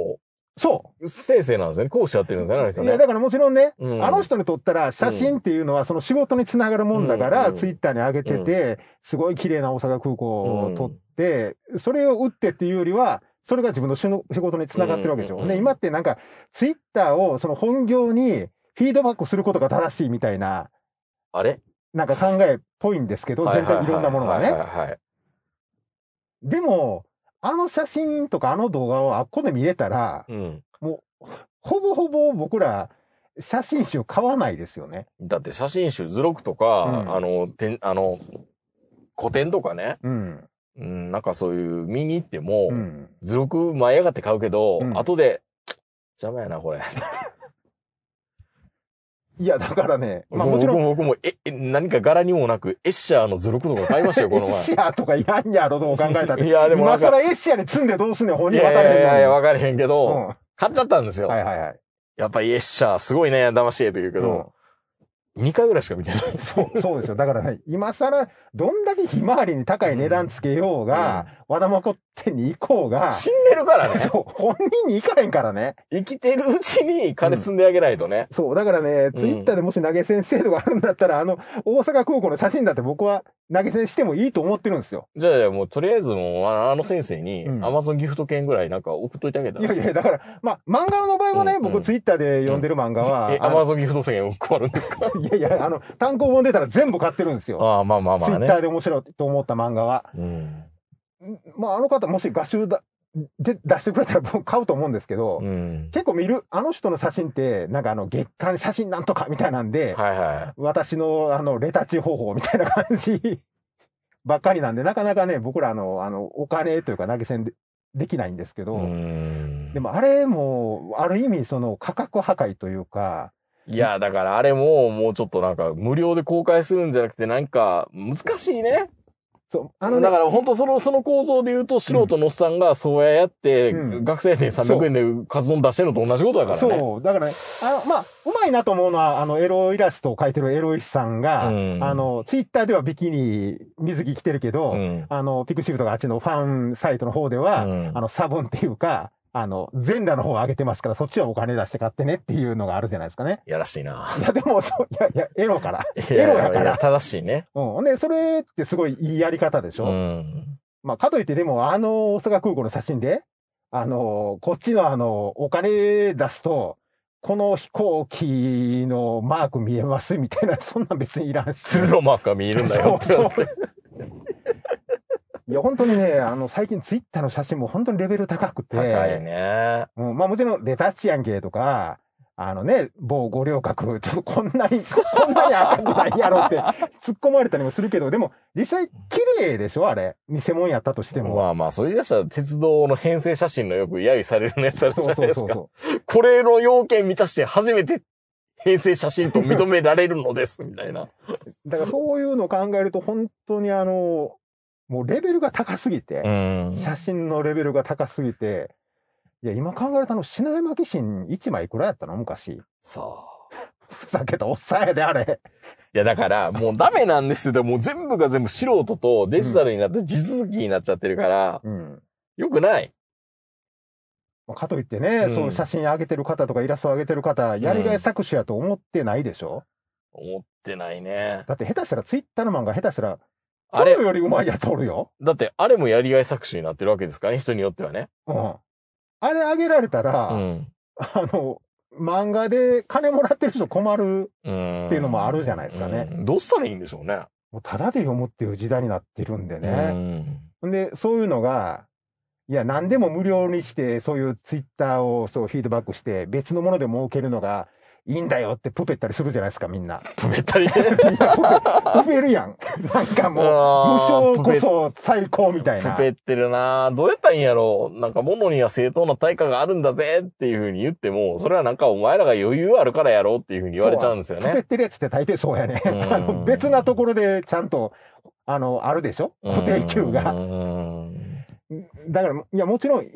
そ先生なんですよね。講師やってるんですよね、あの人う。いや、ね。だからもちろんね、うんあの人にとったら写真っていうのはその仕事につながるもんだから、うんツイッターに上げてて、すごい綺麗な大阪空港を撮って、それを打ってっていうよりは、それが自分の仕事につながってるわけでしょ。うんね、今ってなんか、ツイッターをその本業にフィードバックすることが正しいみたいな、あれ？なんか考えっぽいんですけど、全体いろんなものがね。でも、あの写真とかあの動画をあっこで見れたら、うん。ほぼほぼ僕ら写真集買わないですよね。だって写真集図録とか、うんあの、てん、あの、古典とかね、うん。うん、なんかそういう見に行っても、うん。図録前上がって買うけど、うん後で、邪魔やな、これ。いや、だからね、まあ僕もちろん、僕も、え、え何か柄にもなく、エッシャーの図録とか買いましたよ、この エッシ前。ャーとかいらんやろ、どう考えたって。いや、でも今更エッシャーに積んでどうすんねん、本い人分かれへんいやいや、分かれへんけど、うん買っちゃったんですよ。はいはいはい。やっぱりエッシャーすごいね、騙し絵と言うけど、2回ぐらいしか見てない。そう、そうですよ。だからね、今更、どんだけひまわりに高い値段つけようが、和田誠店に行こうが、死んでるからね。そう、本人に行かへんからね。生きてるうちに金積んであげないとね。そう、だからね、ツイッターでもし投げ銭制度があるんだったら、あの、大阪空港の写真だって僕は投げ銭してもいいと思ってるんですよ。じゃあ、もうとりあえずもう、ああの先生に、うんアマゾンギフト券ぐらいなんか送っといてあげたら。いやいや、だから、まあ、漫画の場合はね、うんうん僕ツイッターで読んでる漫画は、え、あのアマゾンギフト券を配るんですか？いやいや、あの、単行本出たら全部買ってるんですよ。ああ、まあまあまあね。ツイッターで面白いと思った漫画は。うん。まあ、あの方、もし画集だ、で、出してくれたら僕買うと思うんですけど、うん。結構見る、あの人の写真って、なんかあの、月刊写真なんとかみたいなんで、はいは私のあの、レタッチ方法みたいな感じ ばっかりなんで、なかなかね、僕らあの、あの、お金というか投げ銭でできないんですけい。ど、うん。でもあれも、ある意味その価格破壊というか、いや、だからあれも、もうちょっとなんか、無料で公開するんじゃなくて、なんか、難しいね。そう、あのね、だから本当その、その構造で言うと、素人のおっさんがそうややって、うん学生年300円でカツ丼出してるのと同じことだからね。そう、だからね、あの、まあ、うまいなと思うのは、あの、エロイラストを描いてるエロイスさんが、うんあの、ツイッターではビキニ水着着てるけど、うん。あの、ピクシブとかあっちのファンサイトの方では、うんあの、サボンっていうか、あの、全裸の方を上げてますから、そっちはお金出して買ってねっていうのがあるじゃないですかね。やらしいな。いや、でも、そう、いやいや、エロから。いエロやからい正しいね。うん。で、それってすごいいいやり方でしょ、うん。まあ、かといって、でも、あの、大阪空港の写真で、あの、こっちのあの、お金出すと、この飛行機のマーク見えますみたいな、そんなん別にいらんし。鶴のマークが見えるんだよそうそう。いや、本当にね、あの、最近ツイッターの写真も本当にレベル高くて。高いね。うん、まあもちろんレタッチやんけとか、あのね、某五稜郭、ちょっとこんなに、こんなに赤くないやろって突っ込まれたりもするけど、でも実際綺麗でしょあれ。偽物やったとしても。まあまあ、それでしたら鉄道の編成写真のよく揶揄されるやつあるじゃないですか。そうそうそこれの要件満たして初めて編成写真と認められるのです、みたいな。う。だからそういうのを考えると本当にあの、もうレベルが高すぎて、ん写真のレベルが高すぎて、いや、今考えるとあの、品山紀信1枚いくらやったの昔。そう。ふざけたおっさんやで、あれ。いや、だから、もうダメなんですよ。もう全部が全部素人とデジタルになって地続きになっちゃってるから、うん。よくない。まあかといってね、うんそう写真上げてる方とかイラスト上げてる方、やりがい搾取やと思ってないでしょ、思ってないね。だって下手したらツイッターの漫画下手したら、あれよりうまいやつおるよ。だって、あれもやりがい搾取になってるわけですからね、人によってはね。うん。あれ上げられたら、うん。あの、漫画で金もらってる人困る。うん。っていうのもあるじゃないですかねうんどうしたらいいんでしょうね。もうただで読むっていう時代になってるんでうね。ん。ん、で、そういうのが、いや、何でも無料にして、そういうツイッターをそうフィードバックして、別のもので儲けるのがいいんだよってプペったりするじゃないですか、みんな。プペったり？ね。みんなプペ、プペるやん。なんかもう、無償こそ最高みたいな。プペってるなどうやったらいいんやろ？なんか物には正当な対価があるんだぜっていう風に言っても、それはなんかお前らが余裕あるからやろうっていう風に言われちゃうんですよプペっね。てるやつって大抵そうやね。うん あの別なところでちゃんと、あの、あるでしょ？固定給うが。ん。だから、いや、もちろんい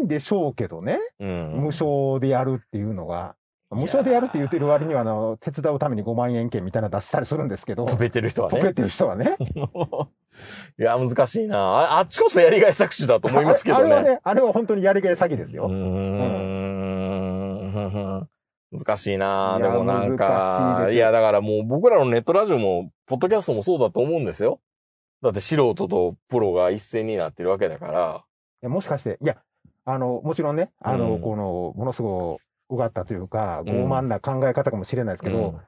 いんでしょうけどね。うん。無償でやるっていうのが。無償でやるって言ってる割には、あの、手伝うために5万円券みたいなの出したりするんですけど、プペってる人はね。ポケってる人はね。いや、難しいなああっちこそやりがい搾取だと思いますけどね。あれはね、あれは本当にやりがい詐欺ですよ。うーん。難しいなでもなんか、ですいや、だからもう僕らのネットラジオも、ポッドキャストもそうだと思うんですよ。だって素人とプロが一斉になってるわけだから。いやもしかして、いや、あの、もちろんね、あの、うんこの、ものすごいうがったというか、うん傲慢な考え方かもしれないですけど、うん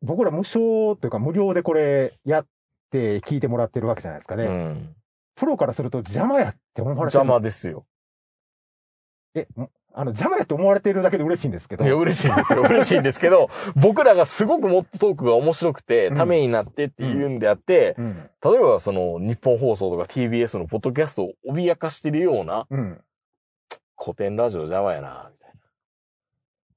僕ら無償というか無料でこれやって聞いてもらってるわけじゃないですかね。うん。プロからすると邪魔やって思われて邪る。魔ですよ。え、んあの、邪魔やって思われてるだけで嬉しいんですけど。いや、嬉しいんですよ。嬉しいんですけど、僕らがすごくもっとトークが面白くて、うんためになってっていうんであって、うん。例えばその日本放送とか TBS のポッドキャストを脅かしてるようなうん。古典ラジオ邪魔やな、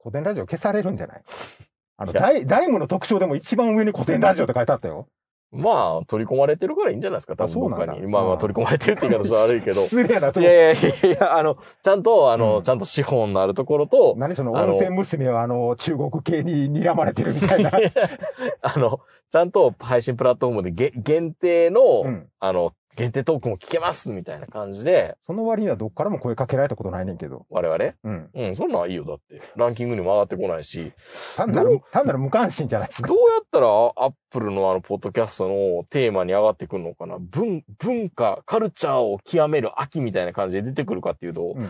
古典ラジオ消されるんじゃない？あの、いやダイダイムの特徴でも一番上に古典ラジオって書いてあったよ。な。まあ、取り込まれてるからいいんじゃないですか、多あそうなんだ分どっかに。まあまあ、取り込まれてるって言い方ちょっと悪いけど。失礼な、ちょっいやいやいやいや、あの、ちゃんと、あの、うんちゃんと資本のあるところとと、、何そのあの温泉娘はあの、中国系に睨まれてるみたいな。あの、ちゃんと配信プラットフォームでげ限定の、うんあの、限定トークも聞けますみたいな感じで、その割にはどっからも声かけられたことないねんけど。我々？うん。うん、そんなんいいよ、だって。ランキングにも上がってこないし、単なる、単なる無関心じゃないですか。どうやったらアップルのあの、ポッドキャストのテーマに上がってくるのかな？文、文化、カルチャーを極める秋みたいな感じで出てくるかっていうと、うん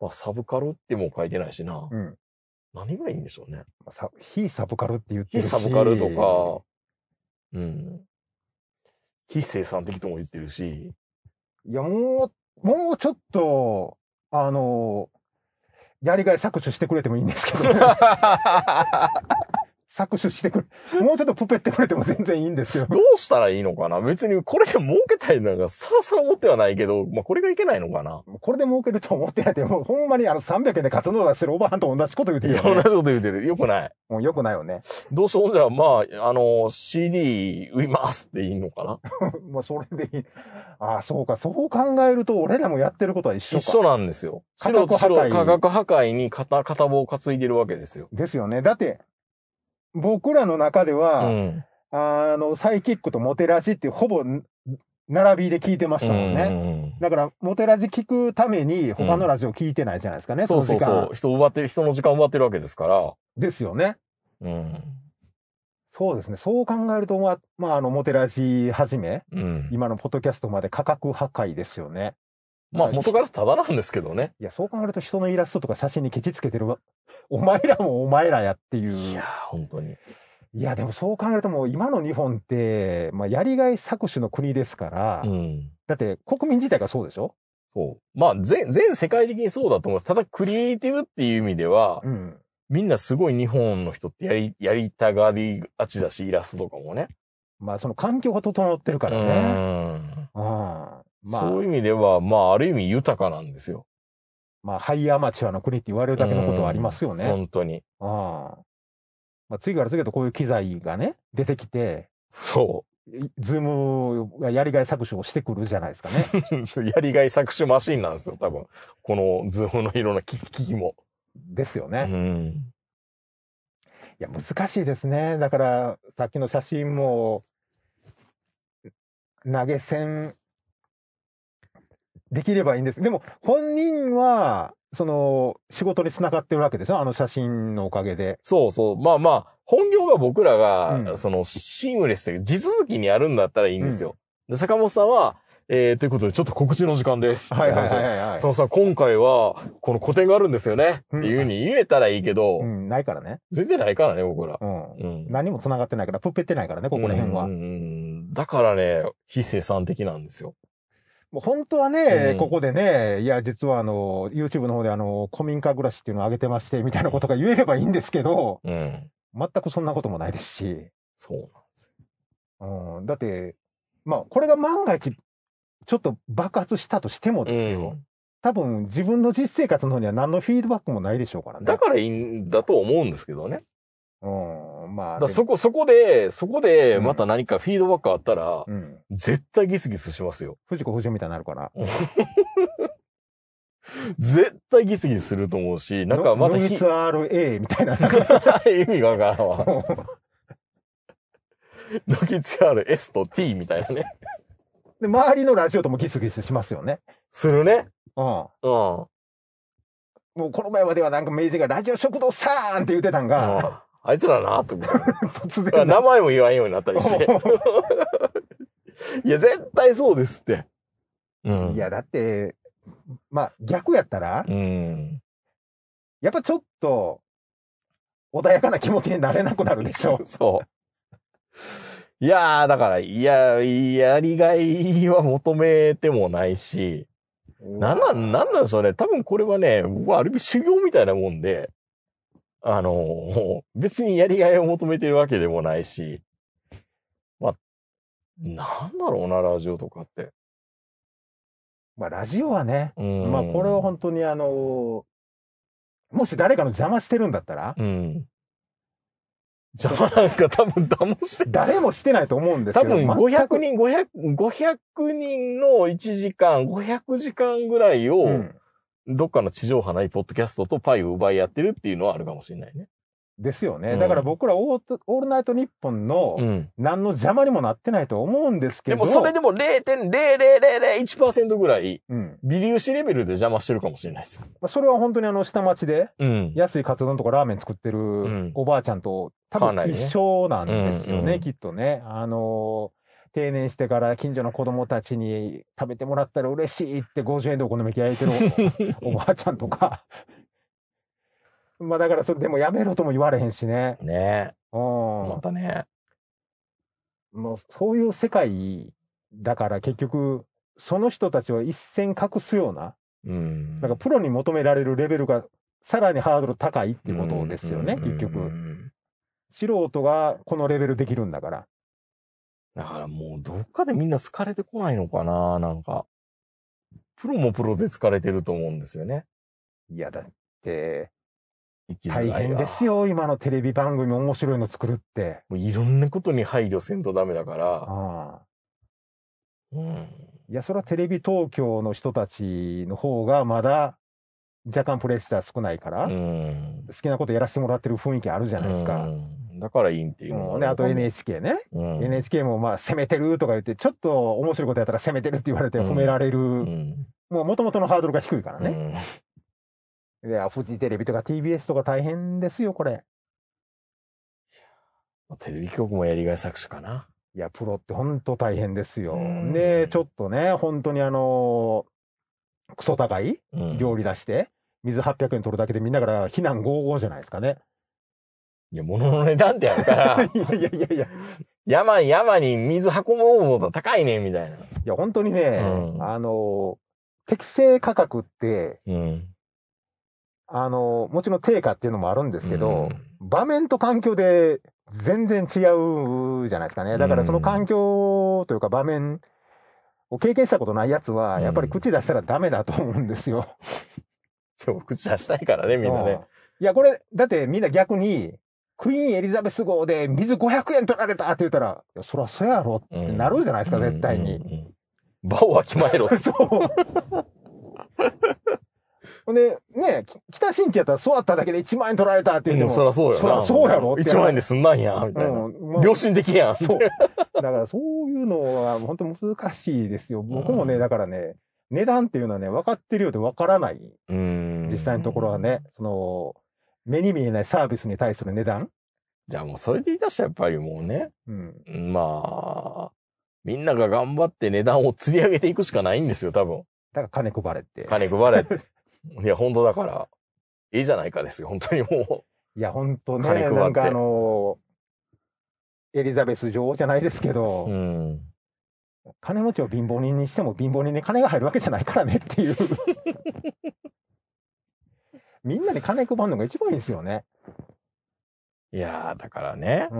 まあ、サブカルってもう書いてないしな。うん。何がいいんでしょうね。さ非サブカルって言ってる非し。サブカルとか、うん。非生産的とも言ってるし、いや、もう、もうちょっと、あの、やりがい搾取してくれてもいいんですけど、ね、搾取してくれ、もうちょっとプペってくれても全然いいんですよ。どうしたらいいのかな？別にこれで儲けたいのがさらさら思ってはないけど、まあ、これがいけないのかな？これで儲けると思ってないで、もうほんまにあの300円でカツ丼出してるおばはんと同じこと言うていや、るよ、ね。同じこと言うてる。よくない。もうよくないよね。どうしようじゃあ、まあ、あの、CD 売りますっていいのかな？もうそれでいい。ああ、そうか。そう考えると、俺らもやってることは一緒か。一緒なんですよ。価格破壊白価格破壊に片、片棒を担いでるわけですよ。ですよね。だって、僕らの中では、うん。あの、サイキックとモテラジってほぼん並びで聞いてましたもんね。ね。だから、モテラジ聞くために他のラジオ聞いてないじゃないですかね、そうそうの時間そう。人奪ってる、人の時間奪ってるわけですから。ですよね。うん。そうですね。そう考えると、まあ、まあ、あの、モテラジはじめ、うん。今のポッドキャストまで価格破壊ですよね。まあ、元からただなんですけどね。いや、そう考えると人のイラストとか写真にケチつけてるわ。お前らもお前らやっていう。いやー、本当に。いや、でもそう考えるともう今の日本って、まあ、やりがい搾取の国ですから、うん。だって国民自体がそうでしょ？そう。まあ、全、全世界的にそうだと思います。ただ、クリエイティブっていう意味では、うん。みんなすごい日本の人ってやり、やりたがりがちだし、イラストとかもね。まあ、その環境が整ってるからね。うん。うん。まあそういう、意味では、まあ、ある意味豊かなんですよ。まあ、ハイアマチュアの国って言われるだけのことはありますよね。本当に。ああまあ、次から次へとこういう機材がね、出てきて、そいズームがやりがい搾取をしてくるじゃないですかね。う。やりがい搾取マシンなんですよ、多分。このズームのいろんな機機器も。うですよね。ん。いや、難しいですね。だから、さっきの写真も、投げ銭、できればいいんです。でも、本人は、その、仕事につながってるわけでしょ？あの写真のおかげで。そうそう。まあまあ、本業が僕らが、うんその、シームレスで地続きにやるんだったらいいんですよ。で、坂本さんは、えー、ということで、ちょっと告知の時間です。はいはいはいい。はい、はい坂本さん、今回は、この個展があるんですよね。うんっていうふうに言えたらいいけど、うん、ないからね。全然ないからね、僕ら。うん。うん。何も繋がってないから、プッペってないからね、ここら辺は。うんうんうんだからね、非生産的なんですよ。もう本当はね、うんここでね、いや、実はあの、YouTube の方であの、古民家暮らしっていうのを上げてまして、みたいなことが言えればいいんですけど、うん。全くそんなこともないですし、そうなんですうん、だって、まあ、これが万が一、ちょっと爆発したとしてもよ。ですよ、多分自分の実生活の方には何のフィードバックもないでしょうからね。だからいいんだと思うんですけどね。うん、まあ、そこ、そこで、そこで、うんまた何かフィードバックあったら、うん。絶対ギスギスしますよ。藤子不二雄みたいになるから。絶対ギスギスすると思うし、なんかまたひ、RA みたいな。意味がわからんわ。ドキツある S と T みたいなね。で、周りのラジオともギスギスしますよね。するね。うん。うん。もうこの前まではなんか明治がラジオ食堂さーんって言ってたんが、あいつらな、とか。突然名前も言わんようになったりして。いや、絶対そうですって。うん。いや、だって、まあ逆やったら、うん。やっぱちょっと、穏やかな気持ちになれなくなるでしょ。そう。いやー、だから、いや、やりがいは求めてもないし、なんなん、なんなんでしょうね。多分これはね、僕はある意味修行みたいなもんで、あのー別にやりがいを求めてるわけでもないし、まあ、なんだろうな、ラジオとかって。まあラジオはね、うん。まあこれは本当にあの、もし誰かの邪魔してるんだったら、うん。邪魔なんか多分騙して、誰もしてないと思うんですけど。多分500全く人、500、500人の1時間、500時間ぐらいを、うん。どっかの地上波ないポッドキャストとパイを奪い合ってるっていうのはあるかもしれないね。ですよね。うんだから僕らオートオールナイトニッポンのうん。何の邪魔にもなってないと思うんですけど。でもそれでも0.00001%ぐらい、うん。微粒子レベルで邪魔してるかもしれないですそれは本当にあの、下町でうん。安いカツ丼とかラーメン作ってんるおばあちゃんと多分一緒なんですよね、きっとね。あのー定年してから近所の子供たちに食べてもらったら嬉しいって50円でお好み焼き焼いてるお ばあちゃんとか。まあだからそれでもやめろとも言われへんしね。ねうん。え。またね。もうそういう世界だから結局、その人たちを一線隠すような、うん。なんかプロに求められるレベルがさらにハードル高いっていうことですよね、うん結局。うん素人がこのレベルできるんだから。だからもうどっかでみんな疲れてこないのかななんか。プロもプロで疲れてると思うんですよね。いや、だって、大変ですよ、今のテレビ番組面白いの作るって。もういろんなことに配慮せんとダメだから。ああうん。いや、それはテレビ東京の人たちの方がまだ若干プレッシャー少ないから、うん。好きなことやらせてもらってる雰囲気あるじゃないですか。うんだからいいっていうのうんで、あと NHK ね。うん。NHK もまあ攻めてるとか言って、ちょっと面白いことやったら攻めてるって言われてうん褒められる。うん。もう元々のハードルが低いからね。ね。いや、フジテレビとか TBS とか大変ですよ、これ。テレビ局もやりがい搾取かな。いや、プロって本当大変ですようん。で、ちょっとね、本当にあのクソ高いうん料理出して、水800円取るだけでみんなから非難合々じゃないですかね。いや、物の値段ってあるから、いやいやいやいや、い山、山に水運ぼうもの高いねんみたいな。や、本当にね、うんあの適正価格って、うん。あのもちろん定価っていうのもあるんですけど、うん場面と環境で全然違うじゃないですかね。だからその環境というか場面を経験したことないやつは、うんやっぱり口出したらダメだと思うんですよ。でも口出したいからね、みんなうんね。いや、これ、だってみんな逆に、クイーンエリザベス号で水500円取られたって言ったら、いや、そらそうやろってなるじゃないですか、絶対に。うんうんうん。場をわきまえろ。そう。ほんで、ね、き北新地やったら座っただけで1万円取られたって言っても、うんそらそうよな。そらそうやろって1万円で済んなんや、みたいな。うんまあ良心的やん。そう。だからそういうのは本当難しいですよ。僕もね、うんだからね、値段っていうのはね、分かってるようで分からない。うん実際のところはね、。その、目に見えないサービスに対する値段？じゃあもうそれで言い出したらやっぱりもうね、うん。まあ、みんなが頑張って値段を釣り上げていくしかないんですよ、多分。だから金配れって。金配れ。いや、本当だから、いいじゃないかですよ、本当にもいや、本当ね、金配ってなんかあのエリザベス女王じゃないですけど、う。うん。金持ちを貧乏人にしても貧乏人に金が入るわけじゃないからねっていう。みんなに金配るのが一番いいですよね。いやー、だからね、う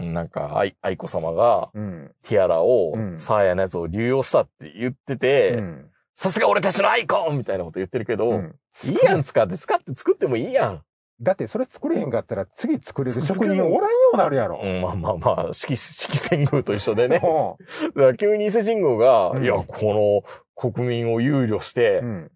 ん。なんか、愛、愛子様が、うん。ティアラをう、んサーヤのやつを流用したって言ってて、うん。さすが俺たちのアイコンみたいなこと言ってるけど、うんいいやん、使って、使って作ってもいいやん。だってそれ作れへんかったら次作れる職人おらんようになるやろ。うん、まあまあまあ、四季、四季遷宮と一緒でね。急に伊勢神宮が、うんいや、この国民を憂慮して、ん。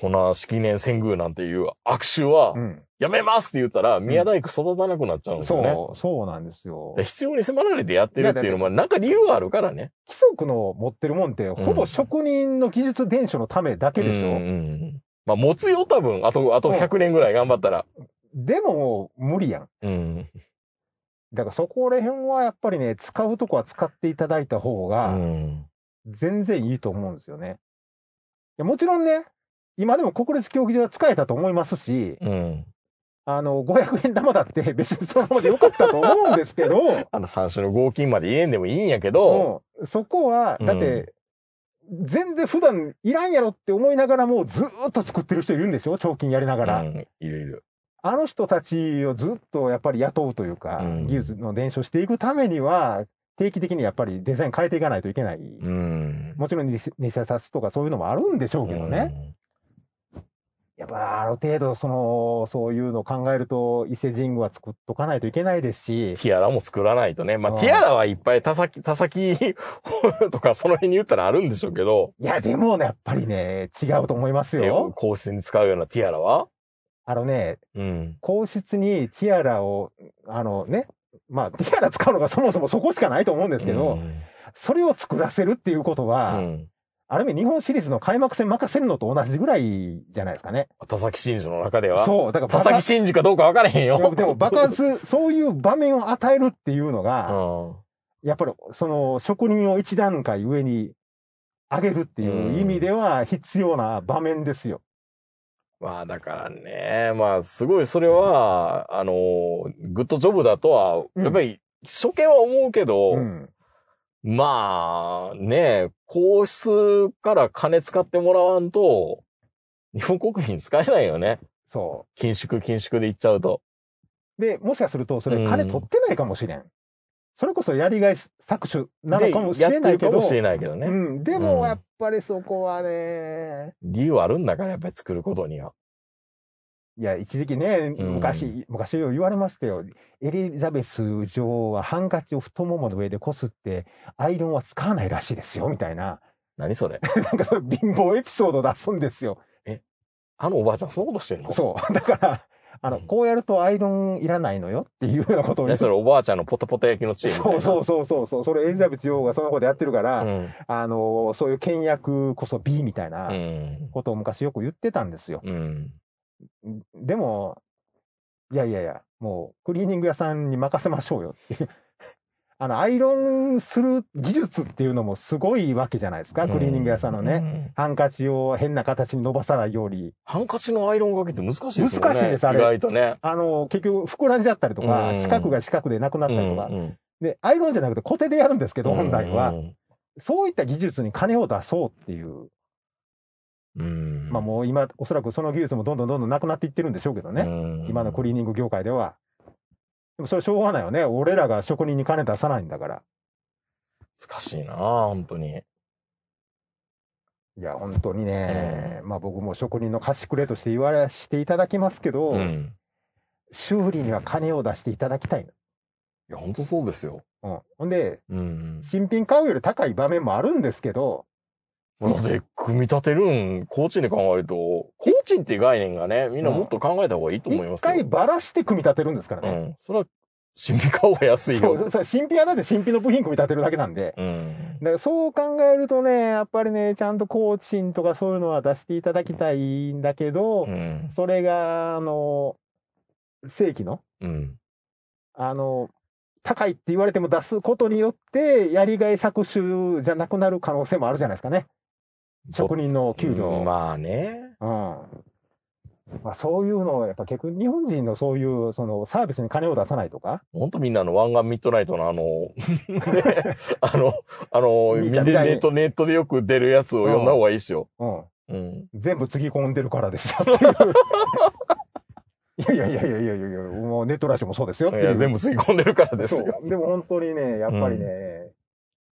この式年遷宮なんていう握手はう、ん。やめますって言ったら、宮大工育たなくなっちゃうんですよね。そう、そうなんですよで。必要に迫られてやってるっていうのは、なんか理由があるからね。規則の持ってるもんって、ほぼ職人の技術伝承のためだけでしょ。うんうんうんまあ、持つよ、多分。あと、あと100年ぐらい頑張ったら。でも、無理やん。うん。だからそこら辺はやっぱりね、使うとこは使っていただいた方うが、ん。全然いいと思うんですよね。いやもちろんね、今でも国立競技場は使えたと思いますし、うん。あの、500円玉だって別にそのままでよかったと思うんですけど、あの、三種の合金まで入れんでもいいんやけど、うんそこは、だって、全然普段いらんやろって思いながらもずーっと作ってる人いるんですよ、彫金やりながら。うん、いるいる。あの人たちをずっとやっぱり雇うというか、うん技術の伝承していくためには、定期的にやっぱりデザイン変えていかないといけない。うん。もちろん偽偽札とかそういうのもあるんでしょうけどね。やっぱある程度その、そういうのを考えると伊勢神宮は作っとかないといけないですし、ティアラも作らないとね。まあ、うんティアラはいっぱい田崎、田崎 とかその辺に言ったらあるんでしょうけど、いやでもね、やっぱりね、違うと思いますえよ。皇室に使うようなティアラは？あのね、うん。皇室にティアラを、あのね、まあ、ティアラ使うのがそもそもそこしかないと思うんですけど、うんそれを作らせるっていうことは、うん。ある意味日本シリーズの開幕戦任せるのと同じぐらいじゃないですかね。田崎真珠の中では。そう、だから田崎真珠かどうか分からへんよ。でも爆発、そういう場面を与えるっていうのうが、ん。やっぱりその職人を一段階上に上げるっていう意味では必要な場面ですよ。まあだからね、まあすごいそれは、あの、グッドジョブだとは、うんやっぱり初見は思うけど、うん。まあね、皇室から金使ってもらわんと、日本国民使えないよね。そ緊縮緊縮で言っちゃうと。う。で、もしかするとそれうん金取ってないかもしれん。それこそやりがい搾取なのでかもしれないけど。るかもしれないけどね。うん。でうんもやっぱりそこはね、理由あるんだから、やっぱり作ることには。いや、一時期ね、うん昔、昔言われましたよ。エリザベス女王はハンカチを太ももの上でこすって、アイロンは使わないらしいですよ、みたいな。何それ？なんかそ貧乏エピソードを出すんですよ。あのおばあちゃんそんなことしてんの？そう。だから、あの、うんこうやるとアイロンいらないのよっていうようなことを言ね、う。それおばあちゃんのポタポタ焼きのチーム？そうそうそうそうそう。それエリザベス女王がそのことやってるから、うん。あの、そういう倹約こそ B みたいなうん。ことを昔よく言ってたんですよ。うん。でも、いやいやいや、もうクリーニング屋さんに任せましょうよっていう。あの、アイロンする技術っていうのもすごいわけじゃないですか、クリーニング屋さんのね。ね。ハンカチを変な形に伸ばさないように。ハンカチのアイロンかけって難しいですよね。難しいですあれ意外とね。あの、結局膨らんじゃったりとか、うん四角が四角でなくなったりとか。うんで、アイロンじゃなくて固定でやるんですけど、本来は。うんそういった技術に金を出そうっていう。うん。まあもう今、おそらくその技術もどんどんどんどんなくなっていってるんでしょうけどね。ね今のクリーニング業界では。でもそれしょうがないよね。俺らが職人に金出さないんだから。難しいな本当に。いや、本当にね、まあ僕も職人の貸しくれとして言われしていただきますけど、うん。修理には金を出していただきたいいや、本当そうですよ。の。うん。ほんで、うん。新品買うより高い場面もあるんですけど、だって、組み立てるん、工賃で考えると、工賃っていう概念がね、みんなもっと考えた方がいいと思いますよ。一回ばらして組み立てるんですからね。うん。それは、新品買おうが安いよ。そうそう新品はだって新品の部品組み立てるだけなんで。うん。だからそう考えるとね、やっぱりね、ちゃんと工賃とかそういうのは出していただきたいんだけど、うん。それが、あの、正規の、うん。あの、高いって言われても出すことによって、やりがい搾取じゃなくなる可能性もあるじゃないですかね。職人の給料。うんまあね。うん。まあそういうのを、やっぱ結局日本人のそういう、そのサービスに金を出さないとか。ほんとみんなの湾岸ミッドナイトのあの、ね あの、あの、ネット、ネットでよく出るやつを読んだ方がいいっすよ。うん。うん。全部つぎ込んでるからですよっていう。いやいやいやいやいやいやもうネットラジオもそうですよっていや、全部吸い込んでるからですそよ。う。でも本当にね、やっぱりね、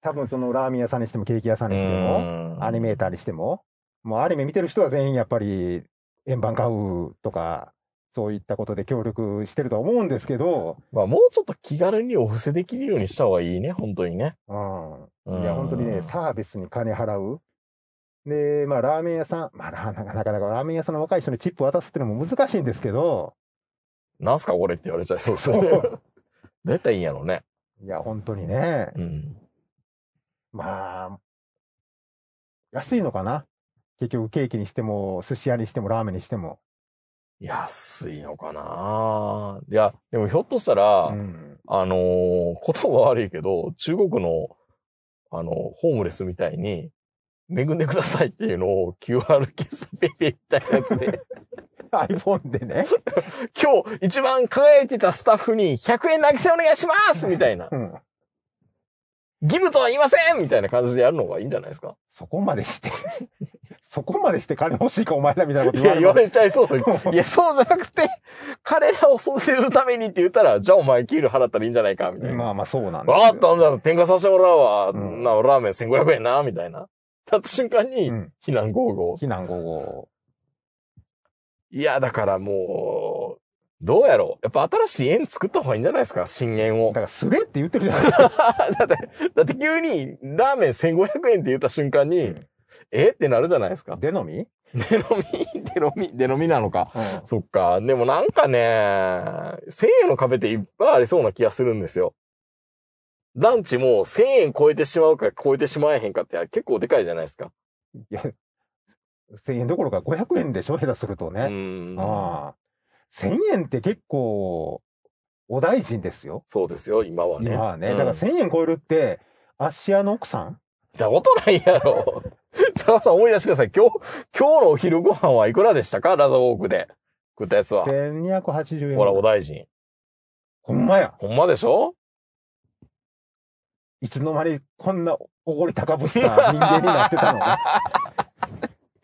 多分そのラーメン屋さんにしてもケーキ屋さんにしても、アニメーターにしても、もうアニメ見てる人は全員やっぱり円盤買うとか、そういったことで協力してるとは思うんですけど、まあ、もうちょっと気軽にお布施できるようにした方がいいね、本当にね。うん。うんいや、本当にね、サービスに金払う。で、まあ、ラーメン屋さん、まあ、ななかなかラーメン屋さんの若い人にチップ渡すっていうのも難しいんですけど、なんすかこれって言われちゃいそうですよね。どうやったらいいんやろうね。いや、本当にね、うん。まあ、安いのかな？結局ケーキにしても、寿司屋にしても、ラーメンにしても。安いのかな？いや、でもひょっとしたら、うん。あのー言葉悪いけど、中国の、あの、ホームレスみたいに、恵んでくださいっていうのを QR 決済ペイペイみたいなやつで、iPhone でね。今日一番輝いてたスタッフに100円投げ銭お願いしますみたいな。うん。ギブとは言いませんみたいな感じでやるのがいいんじゃないですか？そこまでして、そこまでして金欲しいかお前らみたいなこといや、言われれちゃいそう。いや、そうじゃなくて、彼らを育てるためにって言ったら、じゃあお前給料払ったらいいんじゃないかみたいな。まあまあそうなんですわかったんだ、転嫁させてもらうわ。うんな、ラーメン1500円な、みたいな。たった瞬間にう、ん。避難合合。避難合合。いや、だからもう、どうやろう？やっぱ新しい縁作った方がいいんじゃないですか、新縁をだ。から、すれって言ってるじゃないですか。だって、だって急にラーメン1500円って言った瞬間に、うんえってなるじゃないですか。でのみ？デノミ、デノミ、デノミなのか。うんそっか。でもなんかね、1000円の壁っていっぱいありそうな気がするんですよ。ランチも1000円超えてしまうか超えてしまえへんかって結構でかいじゃないですか。いや、1000円どころか500円でしょ？下手するとうね。ん。ああ。1000円って結構、お大臣ですよ。そうですよ、今はね。今はね。うんだから1000円超えるって、アッシアの奥さん？だことないやろ。坂さん思い出してください。今日、今日のお昼ご飯はいくらでしたか？ラザウォークで。食ったやつは。?1280 円。ほら、お大臣。ほんまや。ほんまでしょ？いつの間にこんなおごり高ぶった人間になってたの？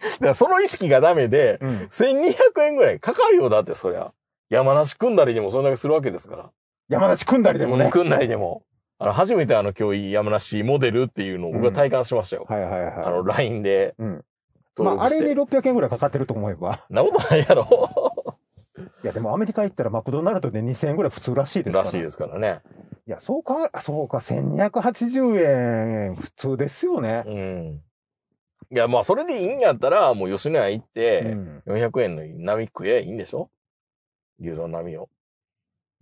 だからその意識がダメで、うん。1200円ぐらいかかるよ、だってそりゃ。山梨組んだりでもそんだけするわけですから。山梨組んだりでもね。組んだりでも。あの、初めてあの、今日山梨モデルっていうのを僕は体感しましたよ。はいはいはい。あの、LINE でうん。まあ、あ。れに600円ぐらいかかってると思えば。なことないやろ。いや、でもアメリカ行ったらマクドナルドで2000円ぐらい普通らしいですから。らしいですからね。いや、そうか、そうか、1280円普通ですよね。うん。いや、まあ、それでいいんやったら、もう吉野家行っうて、ん。400円の波食えばいいんでしょ？牛丼並を。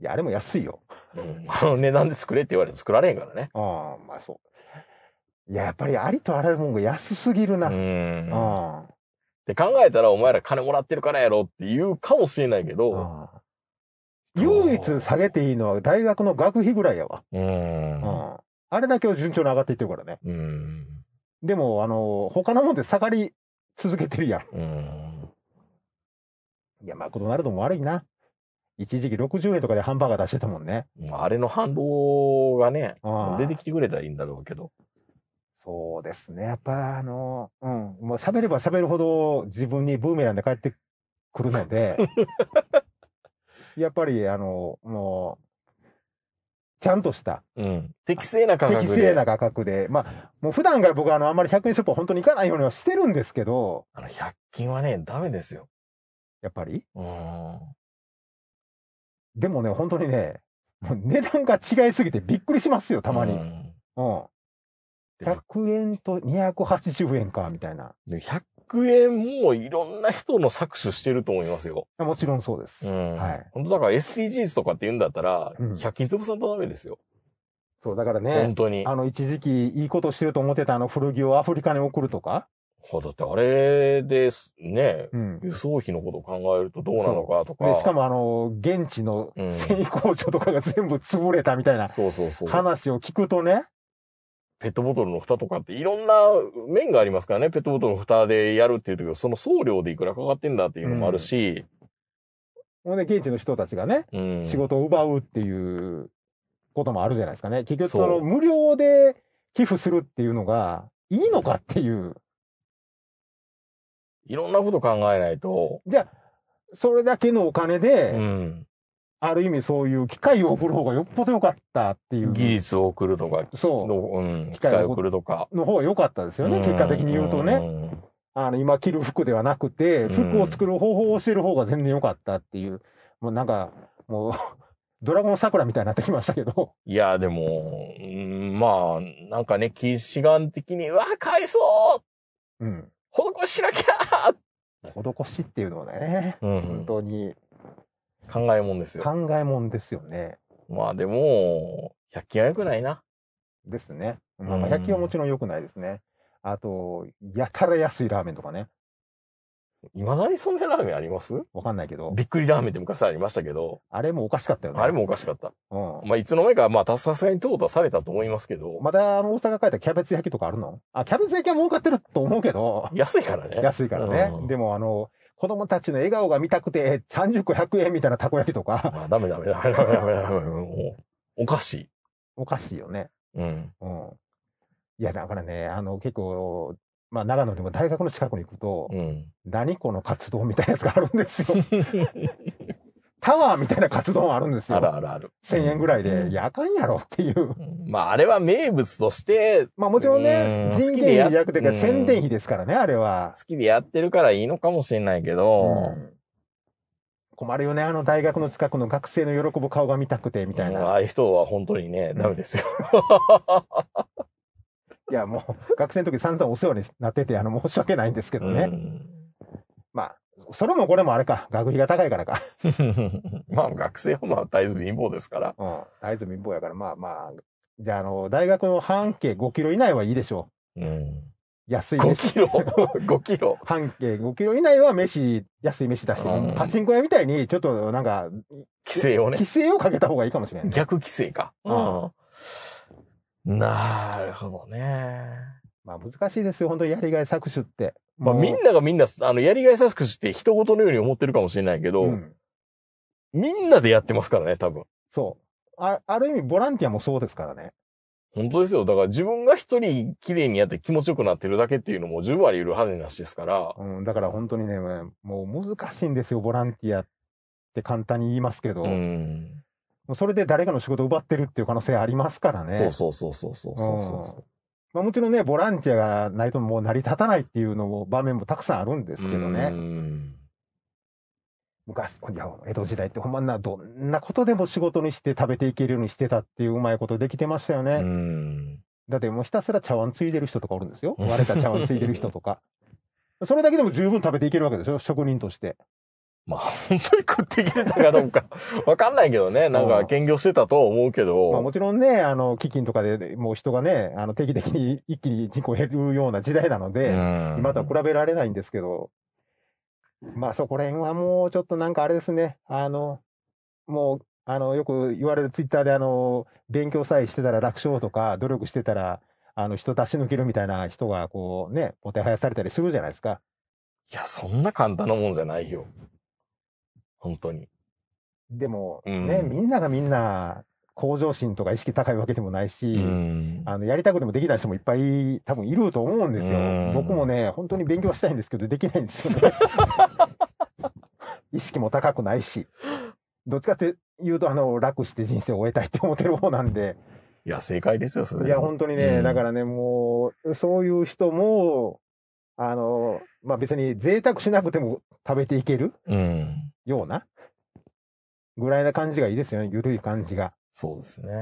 いや、あれも安いよ。うん。あの値段で作れって言われて作られへんからね。ああ、まあそう。いや、やっぱりありとあらゆるもんが安すぎるな。うあん。あで考えたら、お前ら金もらってるからやろって言うかもしれないけど、ああ唯一下げていいのは大学の学費ぐらいやわ。うん。うん。あれだけを順調に上がっていってるからね。うん。でも、あの、他のもんで下がり続けてるやん。うん。いや、マクドナルドも悪いな。一時期60円とかでハンバーガー出してたもんね。まああれの反動がね、出てきてくれたらいいんだろうけど。そうですね。やっぱ、あの、うん。もう喋れば喋るほど自分にブーメランで帰ってくるので、やっぱり、あの、もう、ちゃんとした、うん。適正な価格で。適正な価格で、まあ、もう普段から僕はあの、あんまり100円ショップは本当に行かないようにはしてるんですけど、あの、100均はね、ダメですよ。やっぱり？うん。でもね、本当にね、もう値段が違いすぎてびっくりしますよ、たまに。ううん。んで100円と280円か、みたいな。で100円もいろんな人の搾取してると思いますよ。もちろんそうです。うん。はい。本当だから SDGs とかって言うんだったら、うん100均潰さんとダメですよ。そう、だからね本、当に。あの、一時期いいことしてると思ってたあの古着をアフリカに送るとか、ほだってあれですね、うん。輸送費のことを考えるとどうなのかとか。で、しかもあの、現地のうん繊維工場とかが全部潰れたみたいなそうそうそう。話を聞くとね、ペットボトルの蓋とかっていろんな面がありますからね。ペットボトルの蓋でやるっていう時は、その送料でいくらかかってんだっていうのもあるし、ほんで現地の人たちがね、うん。仕事を奪うっていうこともあるじゃないですかね。結局その無料で寄付するっていうのがいいのかっていう。いろんなこと考えないと、じゃあ、それだけのお金で、うん。ある意味そういう機械を送る方がよっぽど良かったっていう。技術を送るとか、そうのうん。機機械を送るとか。の方が良かったですよね。結果的に言うとね。ね。あの、今着る服ではなくて、うん服を作る方法を教える方が全然良かったっていう。もうなんか、もう、ドラゴン桜みたいになってきましたけど。いや、でも、うんまあ、なんかね、騎士眼的に、うわ、返そうん。う施しなきゃ施しっていうのはね、うん本当に考えもんですよ。考えもんですよね。まあでも、100均は良くないな。ですね。まあ、うん100均はもちろん良くないですね。あと、やたら安いラーメンとかね。未だにそんなラーメンあります？わかんないけど、びっくりラーメンって昔ありましたけど、あれもおかしかったよね。あれもおかしかった。うん。まあ、いつの間にか、まあ、さすがに淘汰されたと思いますけど、また、あの、大阪帰ったらキャベツ焼きとかあるの？あ、キャベツ焼きは儲かってると思うけど、安いからね。安いからね。うんでも、あの、子供たちの笑顔が見たくて、30個100円みたいなたこ焼きとか、まあ、ダメダメダメダメダメダメ。もうおかしい。おかしいよね。うん。うん。いや、だからね、あの、結構、まあ、長野でも大学の近くに行くと、うん。何このカツ丼みたいなやつがあるんですよ。タワーみたいなカツ丼あるんですよ。あるあるある。1000円ぐらいで、や、あかんやろっていう。うんまあ、あれは名物として、まあもちろんねう、ん人件好きでや費じゃなくてうん宣伝費ですからね、あれは。好きでやってるからいいのかもしれないけど、うん困るよね、あの大学の近くの学生の喜ぶ顔が見たくて、みたいな。うんああいう人は本当にね、ダメですよ。いや、もう、学生の時散々お世話になってて、あの、申し訳ないんですけどね。それもこれもあれか。学費が高いからか。まあ学生はまあ大豆貧乏ですから。うん。大豆貧乏やから、まあまあ。じゃあ、あの、大学の半径5キロ以内はいいでしょうん。う。安い5飯。キロ ?5 キロ？半径5キロ以内は飯、安い飯出して、うんパチンコ屋みたいに、ちょっとなんか、規制をね規。制をかけた方がいいかもしれない、ね。逆規制か。うん。なるほどね。まあ難しいですよ、本当にやりがい搾取って。まあみんながみんな、あの、やりがい搾取って人事のように思ってるかもしれないけど、うん。みんなでやってますからね、多分。そう。あある意味、ボランティアもそうですからね。本当ですよ。だから自分が一人綺麗にやって気持ちよくなってるだけっていうのも十分あり得る話ですから。うん、だから本当にね、もう難しいんですよ、ボランティアって簡単に言いますけど、うもん。うそれで誰かの仕事を奪ってるっていう可能性ありますからね。そうそうそうそうそうそうそまあ、もちろんね、ボランティアがないともう成り立たないっていうのも場面もたくさんあるんでう。すけどね。うん昔、いや、江戸時代ってほんまな、どんなことでも仕事にして食べていけるようにしてたっていううまいことできてましたよね。うん。だってもうひたすら茶碗ついでる人とかおるんですよ。うん割れた茶碗ついでる人とか。それだけでも十分食べていけるわけでしょ？職人として。まあ、本当に食っていけたかどうか、わかんないけどね。なんか、兼業してたとは思うけど。まあもちろんね、あの、飢饉とかでもう人がね、あの、定期的に一気に人口減るような時代なので、うん今とは比べられないんですけど、まあそこら辺はもうちょっとなんかあれですね、あの、もう、あの、よく言われるツイッターであの、勉強さえしてたら楽勝とか、努力してたら、あの、人出し抜けるみたいな人がこうね、もてはやされたりするじゃないですか。いや、そんな簡単なもんじゃないよ。本当に。でも、うんね、みんながみんな、向上心とか意識高いわけでもないし、うん。あの、やりたくてもできない人もいっぱい多分いると思うんですようん。僕もね、本当に勉強したいんですけど、できないんですよね。意識も高くないし。どっちかっていうと、あの、楽して人生を終えたいって思ってる方なんで。いや、正解ですよ、それ。いや、本当にね、うんだからね、もう、そういう人も、あの、まあ、別に贅沢しなくても食べていけるうん。ような、ぐらいな感じがいいですよね。ゆるい感じが。そうですね。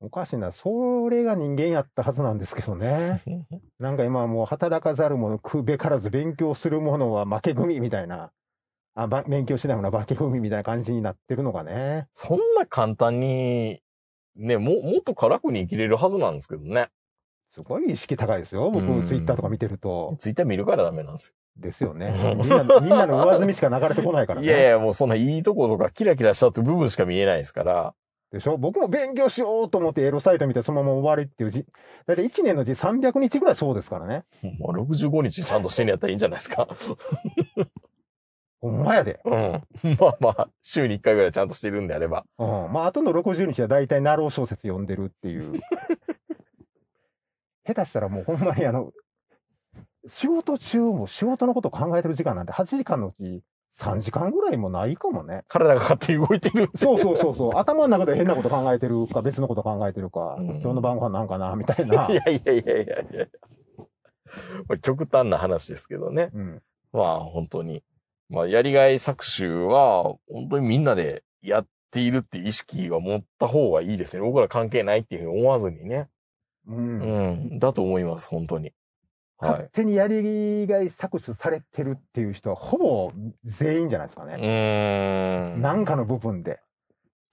おかしいな。それが人間やったはずなんですけどね。なんか今はもう働かざる者食うべからず勉強する者は負け組みたいな。あ、ば勉強しないものは負け組みたいな感じになってるのがね。そんな簡単に、ね、も、もっと辛くに生きれるはずなんですけどね。すごい意識高いですよ。僕うん、ツイッターとか見てると。ツイッター見るからダメなんですですよね。みんな、みんなの上積みしか流れてこないからよ。ね。いやいや、もうそんないいとことかキラキラしたって部分しか見えないですから。でしょ？僕も勉強しようと思ってエロサイト見てそのまま終わりっていうじ、だいたい1年のうち300日ぐらいそうですからね。もう65日ちゃんとしてんのやったらいいんじゃないですか。ほんまやで。うん。まあまあ、週に1回ぐらいちゃんとしてるんであれば。うん。まあ、あとの60日は大体ナロー小説読んでるっていう。下手したらもうほんまにあの、仕事中も仕事のこと考えてる時間なんて8時間のうち3時間ぐらいもないかもね。体が勝手に動いてる。そうそうそうそう。頭の中で変なこと考えてるか別のこと考えてるか、うん今日の晩ご飯なんかな、みたいな。いやいやいやいやいや。まあ、極端な話ですけどね。うん。まあ本当に。まあやりがい搾取は本当にみんなでやっているっていう意識は持った方がいいですね。僕ら関係ないっていうふうに思わずにね。うん。うん。だと思います、本当に。は勝手にやりがい搾取されてるっていう人はほぼ全員じゃないですかね。ーん。なんかの部分で。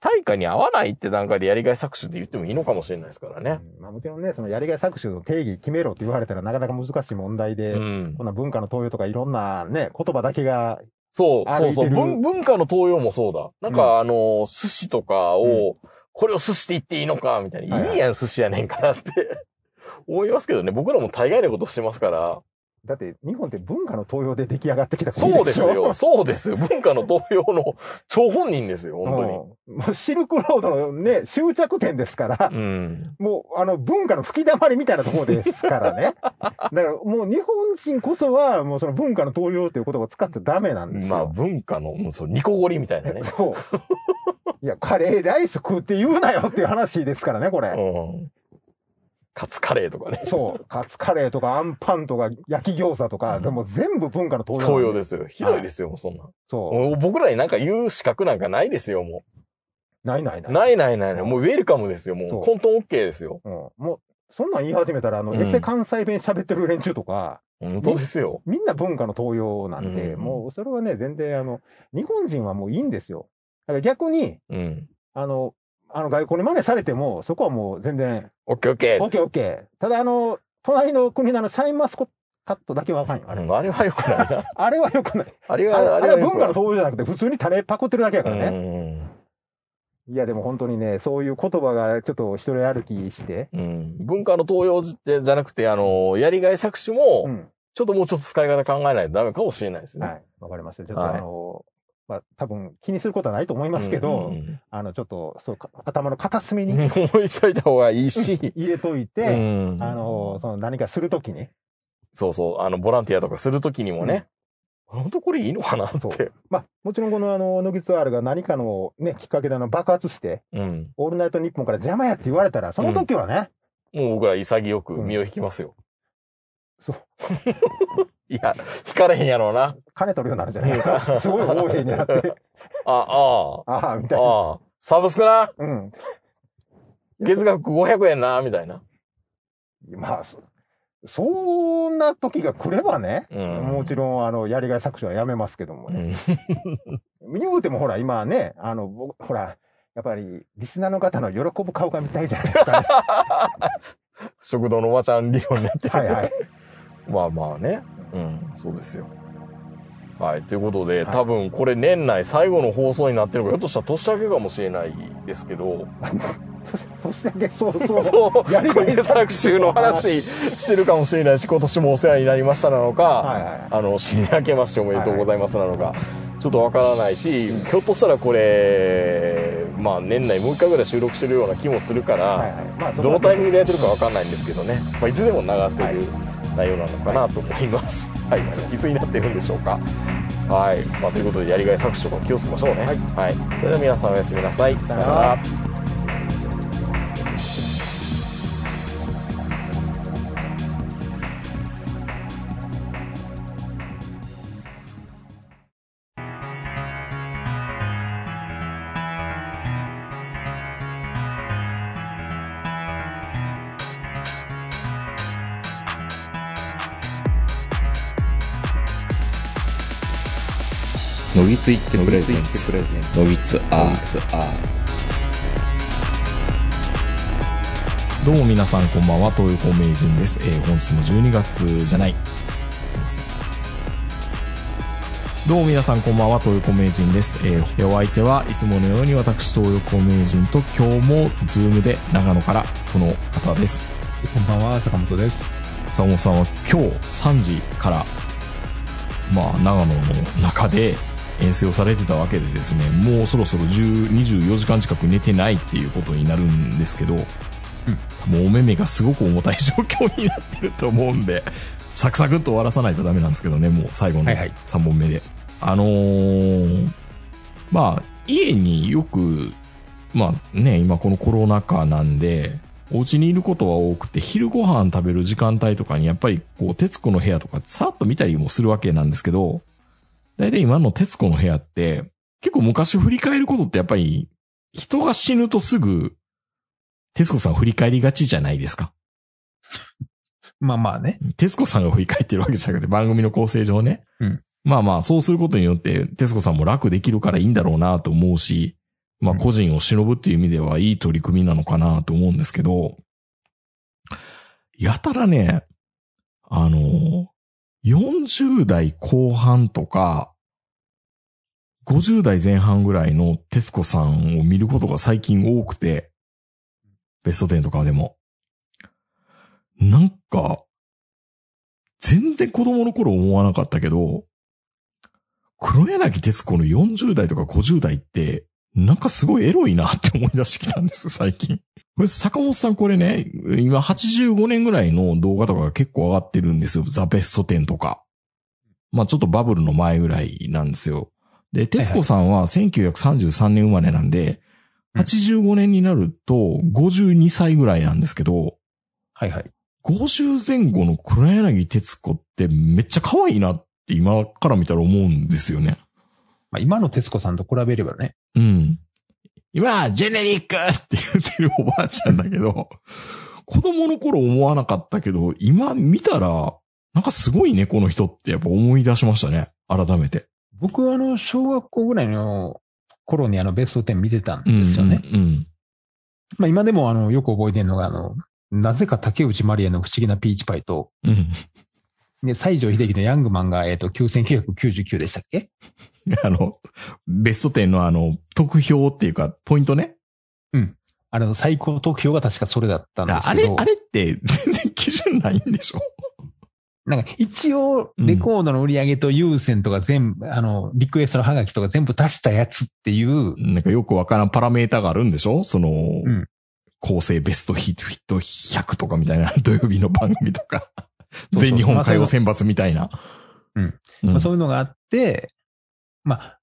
対価に合わないって段階でやりがい搾取って言ってもいいのかもしれないですからね。うんまあ、もちろんね、そのやりがい搾取の定義決めろって言われたらなかなか難しい問題で、うんこ。んな文化の登用とかいろんなね、言葉だけが、そう、そうそう。文文化の東洋もそうだ。なんか、うんあの、寿司とかを、これを寿司って言っていいのかみたいな。はいはいやん、寿司やねんからって 思いますけどね。僕らも大概のことしてますから。だって日本って文化の登用で出来上がってきた国そうですよ。そうですよ。文化の東洋の張本人ですよ、本うんもうシルクロードのね、終着点ですから当、に。うん。もうあの文化の吹き溜まりみたいなところですからね。だからもう日本人こそはもうその文化の登用という言葉を使っちゃダメなんですよ。まあ、文化の、もうそう、ニコゴリみたいなね。そう。いや、カレーでアイス食うって言うなよっていう話ですからね、これ。うん。カツカレーとかね。そう。カツカレーとかアンパンとか焼き餃子とか、でも全部文化の登用。東洋ですよ。ひどいですよ、もうそんな。そもう僕らになんか言う資格なんかないですよ、もう。ないないなう。い。ないないないない。もうウェルカムですよ、もう。そう混沌 OK ですよ。うん。もう、そんなん言い始めたら、あの、うんエセ関西弁喋ってる連中とか、本当ですよ。みんな文化の東洋なんで、うんもうそれはね、全然あの、日本人はもういいんですよ。だから逆に、うん。あの、あの外国に真似されても、そこはもう全然、オッケーオッケー。オッケーオッケー。ただあの、隣の国のあの、シャインマスコカットだけはあかんよ。あれ,、うんあれは良くないな。あれはよくない。あれは、あれは文化の東洋じゃなくて、普通にタレパクってるだけやからね。ね。いや、でも本当にね、そういう言葉がちょっと一人歩きして、うん。文化の東洋ってじゃなくて、あの、やりがい搾取もう、ん。ちょっともうちょっと使い方考えないとダメかもしれないですね。はい。わかりました。ちょっとはいあの、まあ、多分気にすることはないと思いますけど、うんうんうん。あの、ちょっと、そうか、頭の片隅に。思いといた方がいいし、入れといて、うん。あの、その何かするときに、そうそう、あの、ボランティアとかするときにもね、本当これいいのかなっそて。まあ、もちろんこのあの、ノギツアールが何かのね、きっかけであの爆発して、うん。オールナイトニッポンから邪魔やって言われたら、その時はね、もう僕ら潔く身を引きますよ。そう、いや、引かれへんやろうな。金取るようになるんじゃない？か。すごい横柄になって、あ、あああ、みあ、たいな。ああ、サブスクな？うん。月額500円な、みたいな。まあ、そそんな時が来ればね、うんもちろん、あの、やりがい搾取はやめますけどもね。うん。言うてもほら、今ね、あの、僕、ほら、やっぱり、リスナーの方の喜ぶ顔が見たいじゃないですか、ね。食堂のおばちゃん理論になってる。はいはい。まあまあね。うん、そうですよ。はい。ということで、はい多分これ年内最後の放送になってるから、ひょっとしたら年明けかもしれないですけど、年明け早々。そう、やりがい作集の話してるかもしれないし、今年もお世話になりましたなのか、はいはい。あの、新年明けましておめでとうございますなのか、ちょっとわからないし、ひょっとしたらこれ、まあ年内もう一回ぐらい収録してるような気もするから、はいはい。まあ、そこはどのタイミングでやってるかわかんないんですけどね、まあ、いつでも流せる内容なのかなと思います。はい、いつになってるんでしょうか。はい、まあ、ということで、やりがい搾取とか気をつけましょうね。はい、それでは皆さんおやすみなさい。さよなら。ついってプレゼンツのぎつアーどうも皆さんこんばんは、東横名人です。えー本日も12月じゃない。すいません。どうも皆さんこんばんは、東横名人です。えーお相手はいつものように私、東横名人と今日もズームで長野からこの方です。こんばんは、坂本です。坂本さんは今日3時から、まあ、長野の中で遠征をされてたわけでですね、もうそろそろ10 24時間近く寝てないっていうことになるんですけど、もうお目目がすごく重たい状況になってると思うんで、サクサクっと終わらさないとダメなんですけどね、もう最後のはいはい3本目で。あのーまあ、家によく、まあね、今このコロナ禍なんで、お家にいることは多くて、昼ご飯食べる時間帯とかにやっぱりこう、徹子の部屋とかさっと見たりもするわけなんですけど、だいたい今の徹子の部屋って、結構昔振り返ることってやっぱり、人が死ぬとすぐ、徹子さん振り返りがちじゃないですか。まあまあね。徹子さんが振り返ってるわけじゃなくて、番組の構成上ね。うんまあまあ、そうすることによって、徹子さんも楽できるからいいんだろうなと思うし、まあうん個人を忍ぶっていう意味ではいい取り組みなのかなと思うんですけど、やたらね、あの、40代後半とか、50代前半ぐらいの徹子さんを見ることが最近多くて、ベスト10とかでも。なんか、全然子供の頃思わなかったけど、黒柳徹子の40代とか50代って、なんかすごいエロいなって思い出してきたんです、最近。これ、坂本さんこれね、今85年ぐらいの動画とかが結構上がってるんですよ。ザ・ベスト10とか。まあちょっとバブルの前ぐらいなんですよ。で、徹子さんは1933年生まれなんで、うん85年になると52歳ぐらいなんですけど、はいはい。50前後の黒柳徹子ってめっちゃ可愛いなって今から見たら思うんですよね。まあ今の徹子さんと比べればね。うん。今、ジェネリックって言ってるおばあちゃんだけど、子供の頃思わなかったけど、今見たら、なんかすごいね、この人ってやっぱ思い出しましたね。改めて。僕はあの、小学校ぐらいの頃にあの、ベスト10見てたんですよね。うんうん。まあ今でもあの、よく覚えてるのがあの、なぜか竹内まりやの不思議なピーチパイと、うん。で、西城秀樹のヤングマンが、えっ、と、9999でしたっけ？あの、ベスト10のあの、得票っていうか、ポイントね。あれの最高得票が確かそれだったんですあれ、けど。あれって全然基準ないんでしょ？なんか一応、レコードの売り上げと優先とか全部、あの、リクエストのハガキとか全部足したやつっていう、なんかよくわからんパラメータがあるんでしょ？その、ん。構成ベストヒットヒット100とかみたいな土曜日の番組とか、全日本歌謡選抜みたいな。うんうん。まあ、そういうのがあって、まあ、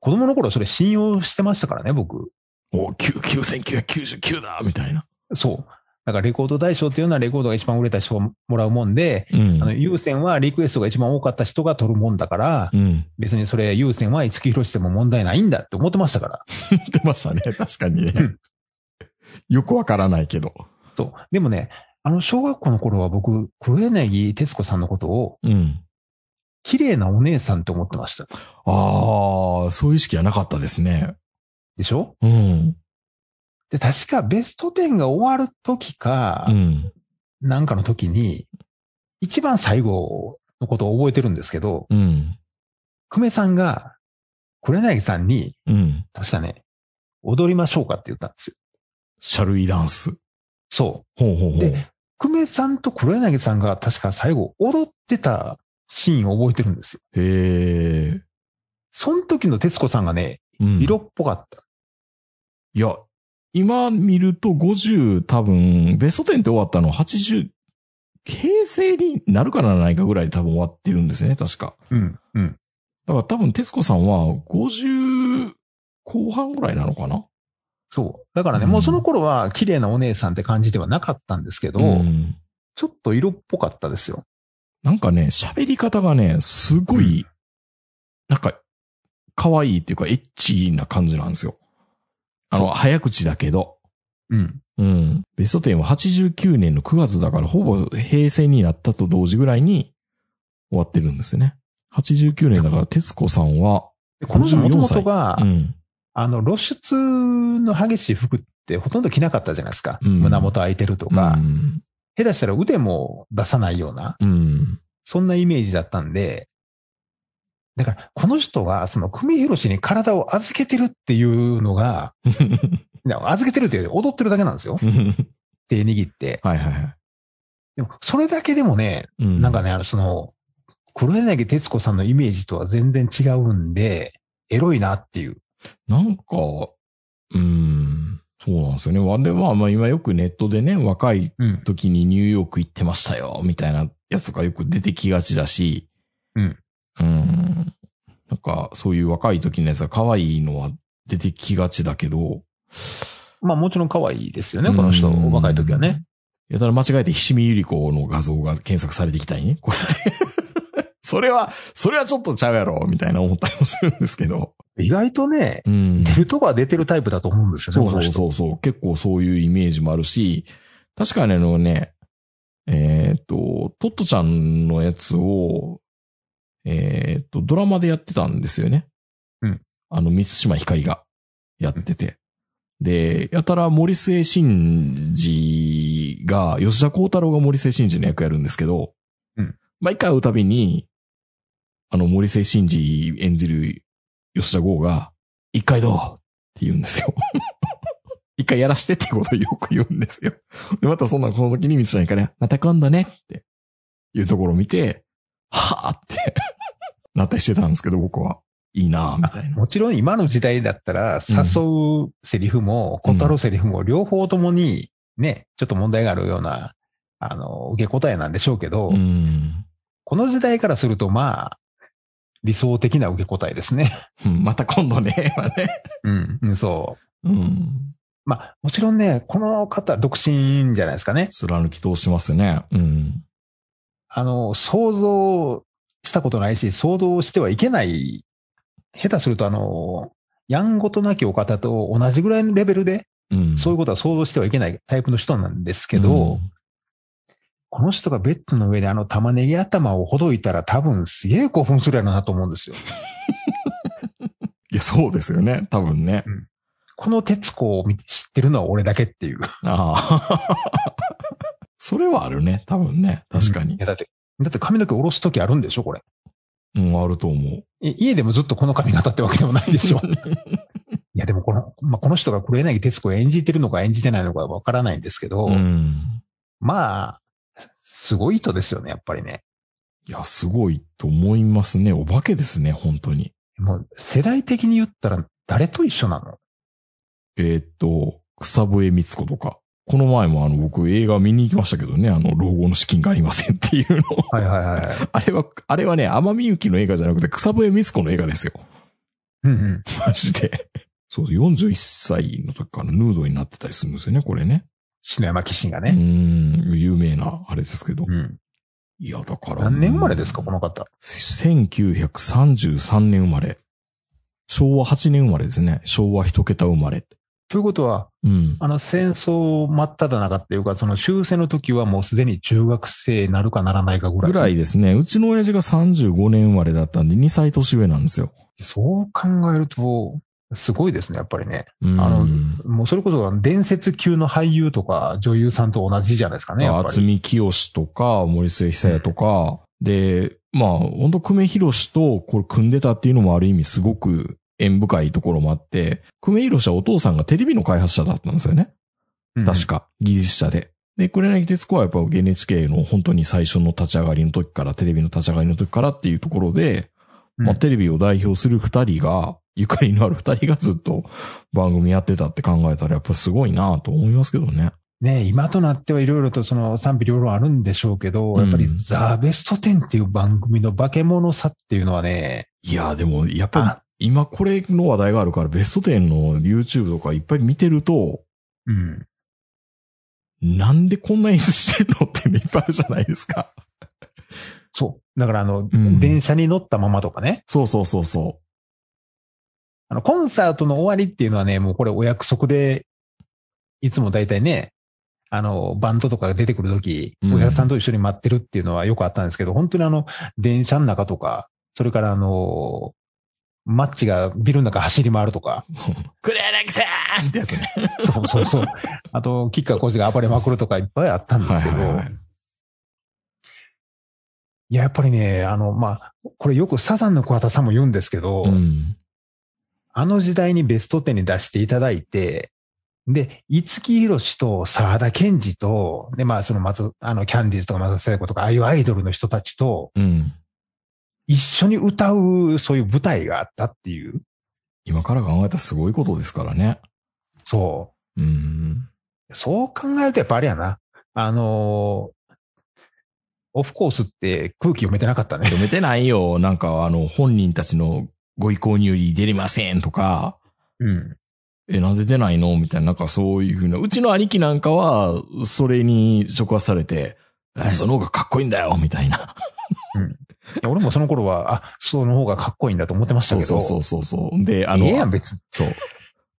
子供の頃それ信用してましたからね、僕。お、9 9999だみたいな。そう。だからレコード大賞っていうのはレコードが一番売れた人がもらうもんで、うん。あの、優先はリクエストが一番多かった人が取るもんだから、うん。別にそれ優先は五木ひろしでも問題ないんだって思ってましたから。言ってましたね。確かにねうん。よくわからないけど。そう。でもね、あの、小学校の頃は僕、黒柳徹子さんのことを、うん。綺麗なお姉さんって思ってました。ああ、そういう意識はなかったですね。でしょ？うん。で、確かベスト10が終わる時かう、ん。なんかの時に、一番最後のことを覚えてるんですけど、うん。久米さんが、黒柳さんに、うん。確かね、踊りましょうかって言ったんですよ。シャルイダンス。そほうほうほう。う。で、久米さんと黒柳さんが確か最後踊ってたシーンを覚えてるんですよ。へえ。その時の徹子さんがね、うん。色っぽかった。いや、今見ると50多分、ベスト10って終わったの80、平成になるかならないかぐらいで多分終わってるんですね、確か。うん、うん。だから多分、徹子さんは50後半ぐらいなのかなそう。だからね、うんもうその頃は綺麗なお姉さんって感じではなかったんですけど、ん。ちょっと色っぽかったですよ。なんかね、喋り方がね、すごい、なんか、可愛いっていうか、エッチな感じなんですよ。あの、早口だけど。うん。うん。ベスト10は89年の9月だから、ほぼ平成になったと同時ぐらいに終わってるんですね。89年だから、徹子さんは、でこの人もともとが、うん。あの、露出の激しい服ってほとんど着なかったじゃないですか。うん胸元開いてるとか、うん。下手したら腕も出さないような、うん。そんなイメージだったんで、だから、この人が、その、組広しに体を預けてるっていうのが、預けてるって踊ってるだけなんですよ。手握って。はいはいはい。でも、それだけでもね、うんなんかね、あの、その、黒柳徹子さんのイメージとは全然違うんで、エロいなっていう。なんか、うん、そうなんですよね。わで、まあまあ今よくネットでね、若いうん。時にニューヨーク行ってましたよ、みたいなやつとかよく出てきがちだし、うん。うん。なんか、そういう若い時のやつが可愛いのは出てきがちだけど、まあもちろん可愛いですよね、この人、うん若い時はね。いや、ただ間違えてひしみゆり子の画像が検索されてきたりね、こうやって。それは、それはちょっとちゃうやろ、みたいな思ったりもするんですけど。意外とね、うん。出るとこは出てるタイプだと思うんですよね、そうそう。そうそう。結構そういうイメージもあるし、確かにあのね、えーっと、トットちゃんのやつを、えーっと、ドラマでやってたんですよね。うん。あの、三島ひかりがやってて。で、やたら森末慎二が、吉田幸太郎が森末慎二の役やるんですけど、うん。毎回会うたびに、あの、森末慎二演じる吉田剛が、一回どう？って言うんですよ。一回やらしてってことをよく言うんですよ。で、またそんな、この時に三島ひかりが、また今度ねっていうところを見て、はぁって なったりしてたんですけど、僕は。いいなぁみたいな。もちろん今の時代だったら、誘うセリフも、うん断るセリフも、両方ともに、ね、ちょっと問題があるような、あの、受け答えなんでしょうけど、うん。この時代からすると、まあ、理想的な受け答えですね。うんまた今度ね、はね。うん、うんそう。うん。まあ、もちろんね、この方、独身じゃないですかね。貫き通しますね。うん。あの、想像したことないし、想像してはいけない、下手するとあの、やんごとなきお方と同じぐらいのレベルでうん。そういうことは想像してはいけないタイプの人なんですけど、うんこの人がベッドの上であの玉ねぎ頭をほどいたら多分すげえ興奮するやろなと思うんですよ。いや、そうですよね。多分ね。この徹子を見知ってるのは俺だけっていう。ああ。それはあるね。多分ね。確かにい。やだって、だって髪の毛下ろすときあるんでしょこれ。うん、あると思う。い家でもずっとこの髪型ってわけでもないでしょ いやでもこの、まあ、この人が黒柳徹子を演じてるのか演じてないのかわからないんですけど、うん。まあ、すごい人ですよね、やっぱりね。いや、すごいと思いますね。お化けですね、本当に。もう世代的に言ったら誰と一緒なの？えーっと、草笛光子とか。この前もあの、僕映画見に行きましたけどね、あの、老後の資金がありませんっていうの。はいはいはい。あれは、あれはね、天海祐希の映画じゃなくて草笛光子の映画ですよ。うんうん。マジで。そう、41歳の時からヌードになってたりするんですよね、これね。篠山紀信がうね。ん、有名な、あれですけど。うん。いや、だから。何年生まれですか、この方。1933年生まれ。昭和8年生まれですね。昭和一桁生まれ。ということは、うん。あの戦争真っ只中っていうか、その終戦の時はもうすでに中学生なるかならないかぐらい。ぐらいですね。うちの親父が35年生まれだったんで、2歳年上なんですよ。そう考えると、すごいですね、やっぱりね。うん。あのもうそれこそ伝説級の俳優とか女優さんと同じじゃないですかね、やっぱり。厚見清とか、森末久也とか、で、まあ、本当久米宏とこれ組んでたっていうのもある意味すごく縁深いところもあって、久米宏はお父さんがテレビの開発者だったんですよね。確か、技術者で。で、黒柳徹子はやっぱ NHK の本当に最初の立ち上がりの時から、テレビの立ち上がりの時からっていうところで、うんまあテレビを代表する二人が、ゆかりのある二人がずっと番組やってたって考えたらやっぱすごいなと思いますけどね。ね今となってはいろいろとその賛否両論あるんでしょうけど、うんやっぱりザ・ベスト10っていう番組の化け物さっていうのはね、いや、でもやっぱ今これの話題があるからベスト10の YouTube とかいっぱい見てると、うん。なんでこんな演出してるのっていっぱいあるじゃないですか。そう。だからあの、ん電車に乗ったままとかね。そうそうそうそあの、コンサートの終わりっていうのはね、もうこれお約束で、いつも大体ね、あの、バンドとかが出てくるとき、うんお客さんと一緒に待ってるっていうのはよくあったんですけど、本当にあの、電車の中とか、それからあの、マッチがビルの中走り回るとか、う。そう黒柳さんってやつね。そうそうそう。あと、キッカーコーチが暴れまくるとかいっぱいあったんですけど、はいはいはいいや、やっぱりね、あの、まあ、これよくサザンの桑田さんも言うんですけど、うん。あの時代にベスト10に出していただいて、で、五木ひろしと沢田健二と、で、まあ、その松、あの、キャンディーズとか松田聖子とか、ああいうアイドルの人たちとうん。一緒に歌う、そういう舞台があったっていう。今から考えたらすごいことですからね。そうん。う。そう考えるとやっぱあれやな。あのーオフコースって空気読めてなかったね。読めてないよ。なんかあの、本人たちのご意向により出れませんとか、うん。え、なんで出ないの？みたいな、なんかそういうふうな。うちの兄貴なんかは、それに触発されて、え、その方がかっこいいんだよみたいな。いや俺もその頃は、あ、その方がかっこいいんだと思ってましたけど。そうそうそうそうそう。で、あの、ええやん、別に。そう。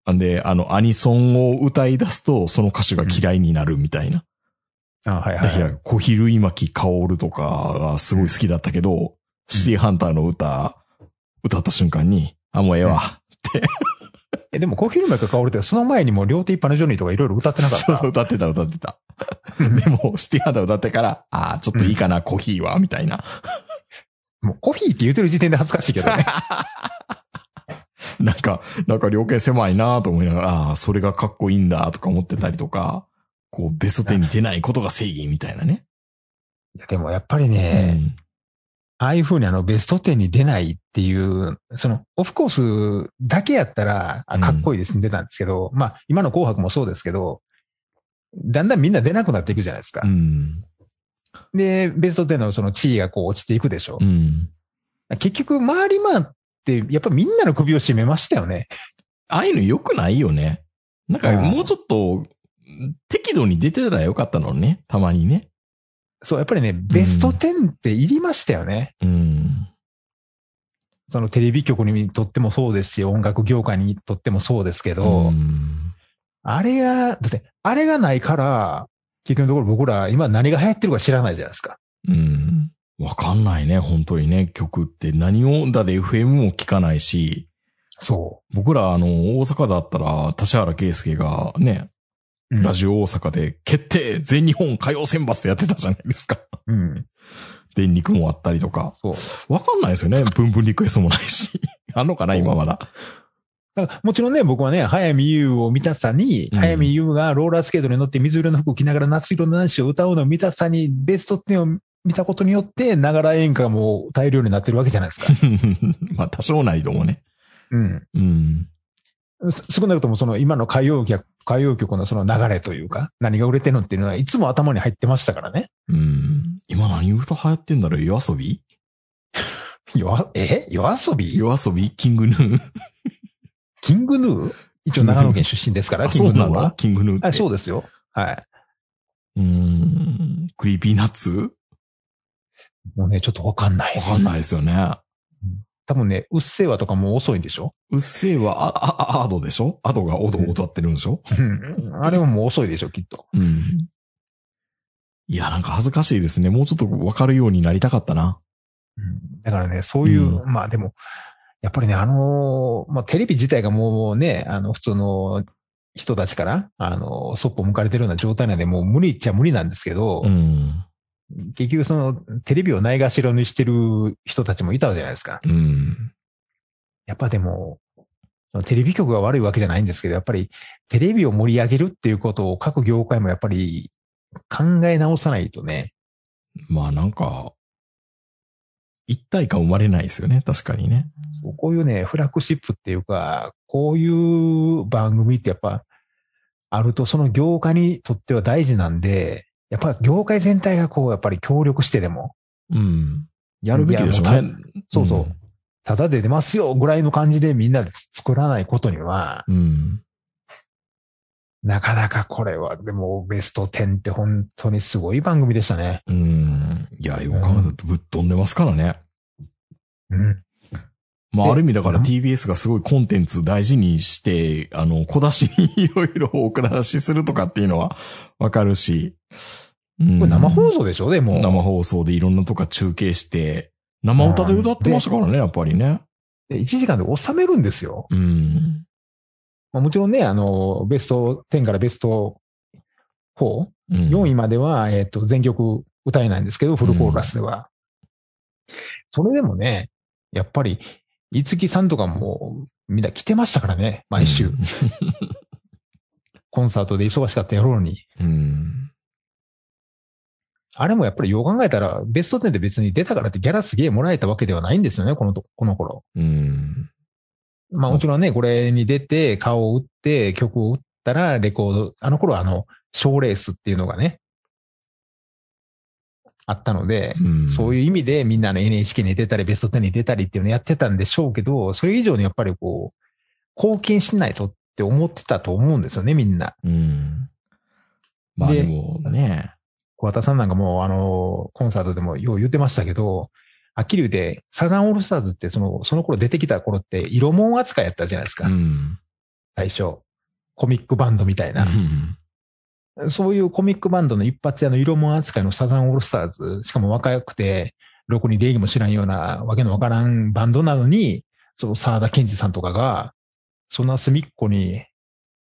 なんで、あの、アニソンを歌い出すと、その歌手が嫌いになるみたいな。あはいはいはい。ら、小比類巻薫とかがすごい好きだったけど、シティハンターの歌、歌った瞬間に、あ、もうええわ。え、でもコーヒールメイク香るって、その前にも両手一般のジョニーとかいろいろ歌ってなかっそうた。そう歌ってた、歌ってた。でも、シティハンター歌ってから、ああ、ちょっといいかな、コーヒーは、みたいな。もうコーヒーって言ってる時点で恥ずかしいけどね。なんか、なんか両径狭いなと思いながら、ああ、それがかっこいいんだ、とか思ってたりとか、こう、ベスト10に出ないことが正義みたいなね。いやでもやっぱりうね、ん。ああいう風にあのベスト10に出ないっていう、その、オフコースだけやったら、あかっこいいですんでたんですけど、まあ、今の紅白もそうですけど、だんだんみんな出なくなっていくじゃないですか。うん。で、ベスト10のその地位がこう落ちていくでしょう。ん。結局、回り回って、やっぱみんなの首を絞めましたよね。ああいうの良くないよね。なんか、うんもうちょっと、適度に出てたらよかったのね。たまにね。そう、やっぱりね、ベスト10っていりましたよね。うん。そのテレビ局にとってもそうですし、音楽業界にとってもそうですけど、うんあれが、だって、あれがないから、結局のところ僕ら今何が流行ってるか知らないじゃないですか。うん。わかんないね、本当にね、曲って何を、だって FM も聞かないし、そ僕らあの、大阪だったら、田原圭介がね、う。うんラジオ大阪で、決定全日本歌謡選抜ってやってたじゃないですか。うん。電肉もあったりとか。そう。わかんないですよね。ブンブンリクエストもないし。あんのかな今まだ。だからもちろんね、僕はね、早見優を見たさに、うん早見優がローラースケートに乗って水色の服を着ながら夏色の男子を歌うのを見たさに、ベスト10を見たことによって、ながら演歌がもう大量になってるわけじゃないですか。まあ多少ないともね。うん。うん。す少なくともその今の歌謡曲、歌謡曲のその流れというか、何が売れてるのっていうのはいつも頭に入ってましたからね。うん。今何歌流行ってんだろう？夜遊び？よ、え？夜遊び？夜遊び？ King Gnu？King Gnu？一応長野県出身ですから、あ、 King Gnu は。 King Gnu って。あそうですよ。はい。うーん。クリーピーナッツ？もうね、ちょっとわかんない。わかんないですよね。多分ね、うっせぇわとかもう遅いんでしょ？うっせぇわ、あ、あ、 Ado でしょ？ Ado が踊を歌ってるんでしょ？うん。あれはもう遅いでしょ、きっと。うん。いや、なんか恥ずかしいですね。もうちょっとわかるようになりたかったな。うんだからね、そういう、うまあでも、やっぱりね、あのーまあテレビ自体がもうね、あの、普通の人たちから、あの、そっぽ向かれてるような状態なんで、もう無理っちゃ無理なんですけど、うん。結局その、テレビをないがしろにしてる人たちもいたじゃないですか。うん。やっぱでも、テレビ局が悪いわけじゃないんですけど、やっぱりテレビを盛り上げるっていうことを各業界もやっぱり考え直さないとね、まあなんか、一体感生まれないですよね。確かにね。こういうね、フラッグシップっていうか、こういう番組ってやっぱ、あるとその業界にとっては大事なんで、やっぱ業界全体がこう、やっぱり協力してでも、うん。やるべきでしょね。そうそうただで出ますよぐらいの感じでみんなで作らないことには、うん。うん。なかなかこれは、でもベスト10って本当にすごい番組でしたね。うん。いや、よく考えたらぶっ飛んでますからね。うん。まあ、である意味だからうん TBS がすごいコンテンツ大事にして、あの、小出しにいろいろお下しするとかっていうのはわかるし。うんこれ生放送でしょ？でも。生放送でいろんなとこ中継して、生歌で歌ってましたからね、やっぱりね。で1時間で収めるんですよ。うん。まあ、もちろんね、あの、ベスト10からベスト4、うん4位までは、えっ、と、全曲歌えないんですけど、フルコーラスでは。それでもね、やっぱり、いつきさんとかも、みんな来てましたからね、毎週。コンサートで忙しかったやろうに。うん。あれもやっぱりよう考えたら、ベスト10で別に出たからってギャラすげえもらえたわけではないんですよね、このと、この頃。うん。まあもちろんね、これに出て、顔を打って、曲を打ったら、レコード、あの頃はあの、賞レースっていうのがね、あったので、うんそういう意味でみんなの NHK に出たり、ベスト10に出たりっていうのをやってたんでしょうけど、それ以上にやっぱりこう、貢献しないとって思ってたと思うんですよね、みんな。うん。まあででもね。小畑さんなんかもう、あの、コンサートでもよう言ってましたけど、はっきり言って、サザンオールスターズってその、その頃出てきた頃って、色物扱いやったじゃないですか、うん。最初。コミックバンドみたいな。うんそういうコミックバンドの一発屋の色物扱いのサザンオールスターズ、しかも若くて、ろくに礼儀も知らんようなわけのわからんバンドなのに、そう、沢田健二さんとかが、そんな隅っこに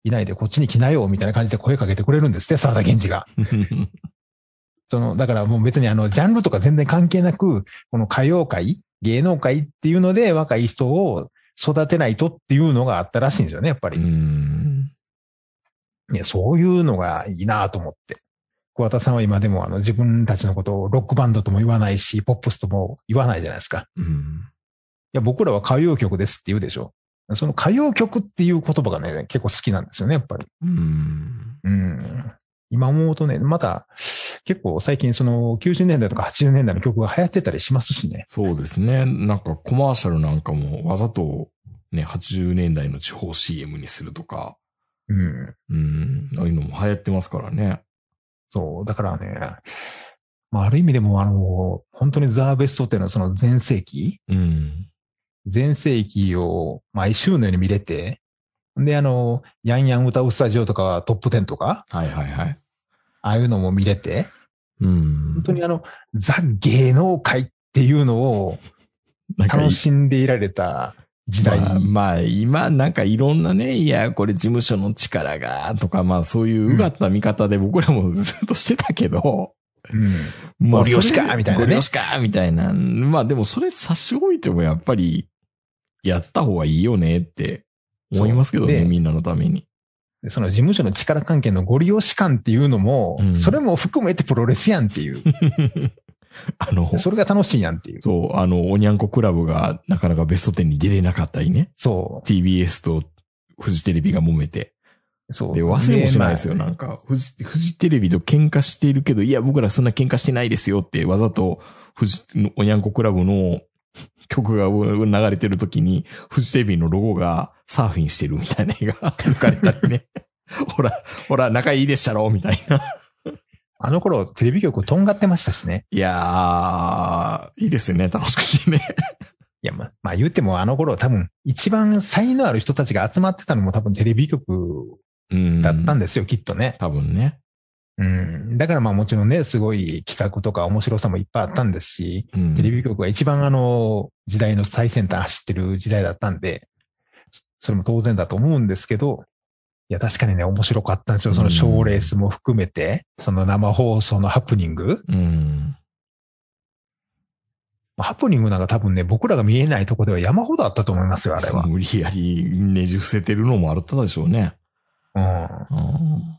いないでこっちに来なよ、みたいな感じで声かけてくれるんですって、沢田健二が。その、だからもう別にあの、ジャンルとか全然関係なく、この歌謡界、芸能界っていうので若い人を育てないとっていうのがあったらしいんですよね、やっぱり。うん。ね、そういうのがいいなと思って。桑田さんは今でもあの自分たちのことをロックバンドとも言わないし、ポップスとも言わないじゃないですか。いうん。や、僕らは歌謡曲ですって言うでしょ。その歌謡曲っていう言葉がね、結構好きなんですよね、やっぱり。うん。うん。今思うとね、また結構最近その90年代とか80年代の曲が流行ってたりしますしね。そうですね。なんかコマーシャルなんかもわざとね、80年代の地方 CM にするとか、うん。うん。ああいうのも流行ってますからね。そう。だからね、まあある意味でもあの、本当にザ・ベストっていうのはその全盛期うん。全盛期を毎週のように見れて、で、あの、ヤンヤン歌うスタジオとかはトップ10とか、はいはいはい。ああいうのも見れて、うん。本当にあの、ザ芸能界っていうのを楽しんでいられた時代。まあ、まあ、今なんかいろんなね、いや、これ事務所の力が、とか、まあそういううがった見方で僕らもずっとしてたけど、うん。まあご利用しかみたいなねご利用しかみたいな。まあでもそれ差し置いてもやっぱり、やった方がいいよねって思いますけどね、みんなのために。でその事務所の力関係のご利用し感っていうのも、うんそれも含めてプロレスやんっていう。あの、それが楽しいやんっていう。そう、あの、おにゃんこクラブがなかなかベスト10に出れなかったりね。そ TBS とフジテレビが揉めて。う。そう。で、忘れもしないですよ。まあなんか、フジ、フジテレビと喧嘩しているけど、いや、僕らそんな喧嘩してないですよって、わざと、フジ、おにゃんこクラブの 曲が流れてる時に、フジテレビのロゴがサーフィンしてるみたいな絵が 抜かれたりね。ほら、ほら、仲いいでしたろみたいな。あの頃、テレビ局とんがってましたしね。いやー、いいですよね。楽しくてね。いや、まあ、まあ言ってもあの頃多分、一番才能ある人たちが集まってたのも多分テレビ局うん。だったんですよ、きっとね。多分ね。うん。だからまあもちろんね、すごい企画とか面白さもいっぱいあったんですし、うん。テレビ局が一番あの、時代の最先端走ってる時代だったんで、それも当然だと思うんですけど、いや、確かにね、面白かったんですよ。その賞レースも含めて、その生放送のハプニング。うん。ハプニングなんか多分ね、僕らが見えないところでは山ほどあったと思いますよ、あれは。無理やりねじ伏せてるのもあったでしょうね。うん。うん。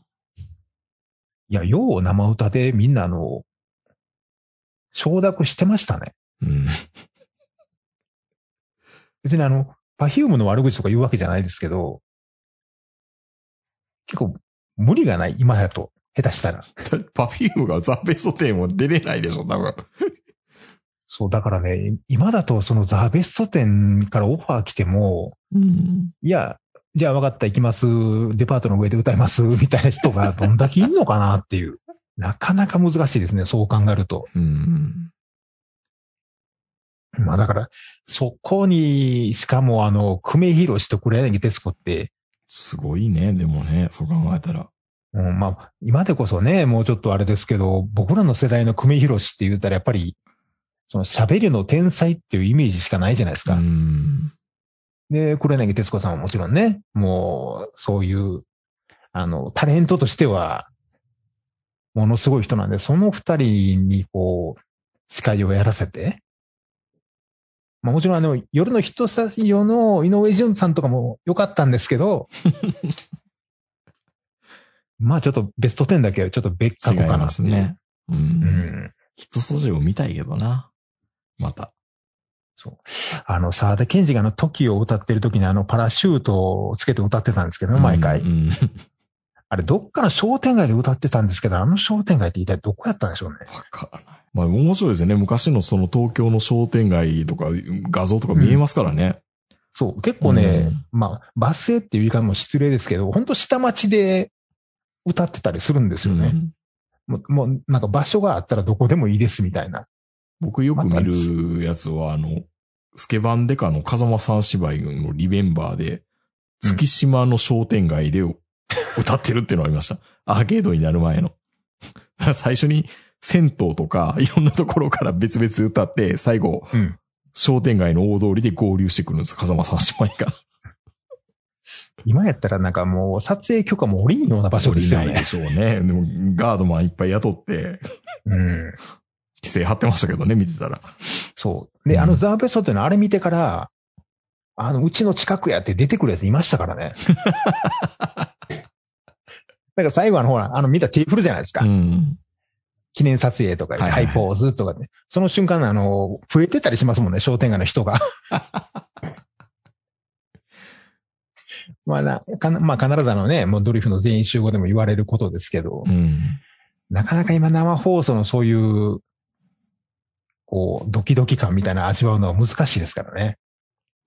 いや、よう生歌でみんなあの、承諾してましたね。うん。別にあの、パフュームの悪口とか言うわけじゃないですけど、結構無理がない、今だと。下手したら。パフュームがザ・ベスト10も出れないでしょ、多分。そう、だからね、今だとそのザ・ベスト10からオファー来ても、うん。いや、じゃあ分かった、行きます。デパートの上で歌います。みたいな人がどんだけいんのかなっていう。なかなか難しいですね、そう考えると。うん。まあだから、そこに、しかもあの、久米宏と黒柳徹子って、すごいね、でもね、そう考えたら。うん、まあ、今でこそね、もうちょっとあれですけど、僕らの世代の久米宏って言ったらやっぱり、その喋るの天才っていうイメージしかないじゃないですか。うん。で、黒柳徹子さんはもちろんね、もう、そういう、あの、タレントとしては、ものすごい人なんで、その二人にこう、司会をやらせて、まあもちろんあの、夜のヒットスタジオの井上淳さんとかも良かったんですけど、まあちょっとベスト10だけはちょっと別違い格かなっていう。ますね。う。うんん。一筋を見たいけどな。また。あの、沢田健二があの、時を歌ってる時にあの、パラシュートをつけて歌ってたんですけどね、毎回。うん。あれ、どっかの商店街で歌ってたんですけど、あの商店街って一体どこやったんでしょうね。わからない。まあ面白いですよね。昔のその東京の商店街とか画像とか見えますからね。そう、結構ね、まあ、バス停っていう言い方も失礼ですけど、本当下町で歌ってたりするんですよね。うんもう、もうなんか場所があったらどこでもいいですみたいな。僕よく見るやつは、あの、スケバンデカの風間さん芝居のリメンバーで、月島の商店街で歌ってるっていうのがありました。アーケードになる前の。最初に銭湯とかいろんなところから別々歌って、最後、うん。商店街の大通りで合流してくるんです。風間さん姉妹が。今やったらなんかもう撮影許可も下りんような場所ですよねないで。しょうね。でも、ガードマンいっぱい雇って、うん。規制張ってましたけどね、見てたら。そう。で、うんあのザーベストっていうのはあれ見てから、あの、うちの近くやって出てくるやついましたからね。だから最後はほら、あの見たテーブルじゃないですか。うん。記念撮影とかで、はいはいハイポーズとかね。その瞬間、あの、増えてたりしますもんね、商店街の人が。まあな、かなまあ必ずあのね、もうドリフの全員集合でも言われることですけど、うん。なかなか今生放送のそういう、こう、ドキドキ感みたいな味わうのは難しいですからね。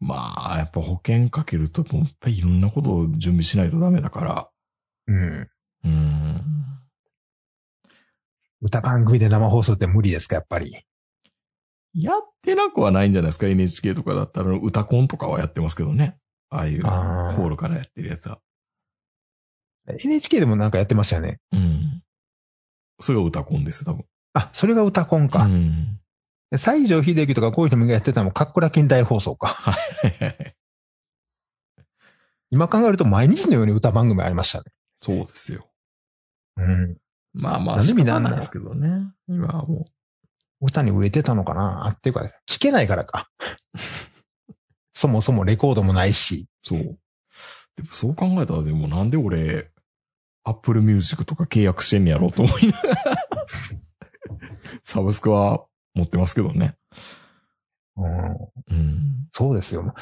まあ、やっぱ保険かけると、もぱりいろんなことを準備しないとダメだから。うん。うん。歌番組で生放送って無理ですか、やっぱり？やってなくはないんじゃないですか ?NHK とかだったら歌コンとかはやってますけどね。ああいう、あーホールからやってるやつは。NHK でもなんかやってましたよね。うん。それが歌コンですよ、多分。あ、それが歌コンか。うん。で西城秀樹とかこういう人もやってたのも、かっこら近代放送か。はい。今考えると毎日のように歌番組ありましたね。そうですよ。うん。まあまあ、なんでみんな仕方ないですけどね。今はも歌に植えてたのかな？あっていうか、聞けないからか。そもそもレコードもないし。う、そう。でもそう考えたら、でもなんで俺、Apple Music とか契約してんねやろうと思いながら。サブスクは持ってますけどね。うん。うん。そうですよ。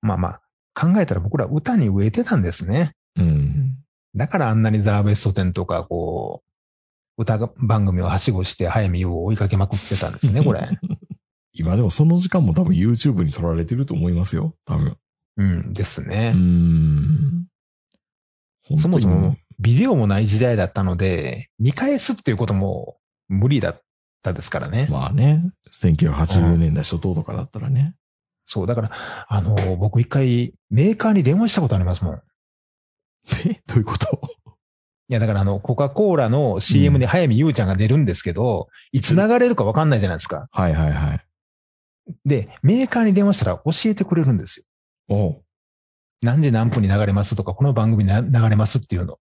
まあまあ、考えたら僕ら歌に植えてたんですね。うん。だからあんなにザーベスト10とか、こう、歌番組をはしごして早見優を追いかけまくってたんですね、これ。今でもその時間も多分 YouTube に撮られてると思いますよ。多分。うん、ですねう。ん。そもそもビデオもない時代だったので、見返すっていうことも無理だったですからね。まあね、1980年代初頭とかだったらね。そう、だから、あの、僕一回メーカーに電話したことありますもん。いえ？どういうこと？や、だからあの、コカ・コーラの CM に早見優ちゃんが出るんですけど、いつ流れるかわかんないじゃないですか。はいはいはい。で、メーカーに電話したら教えてくれるんですよ。おう何時何分に流れますとか、この番組にな流れますっていうの。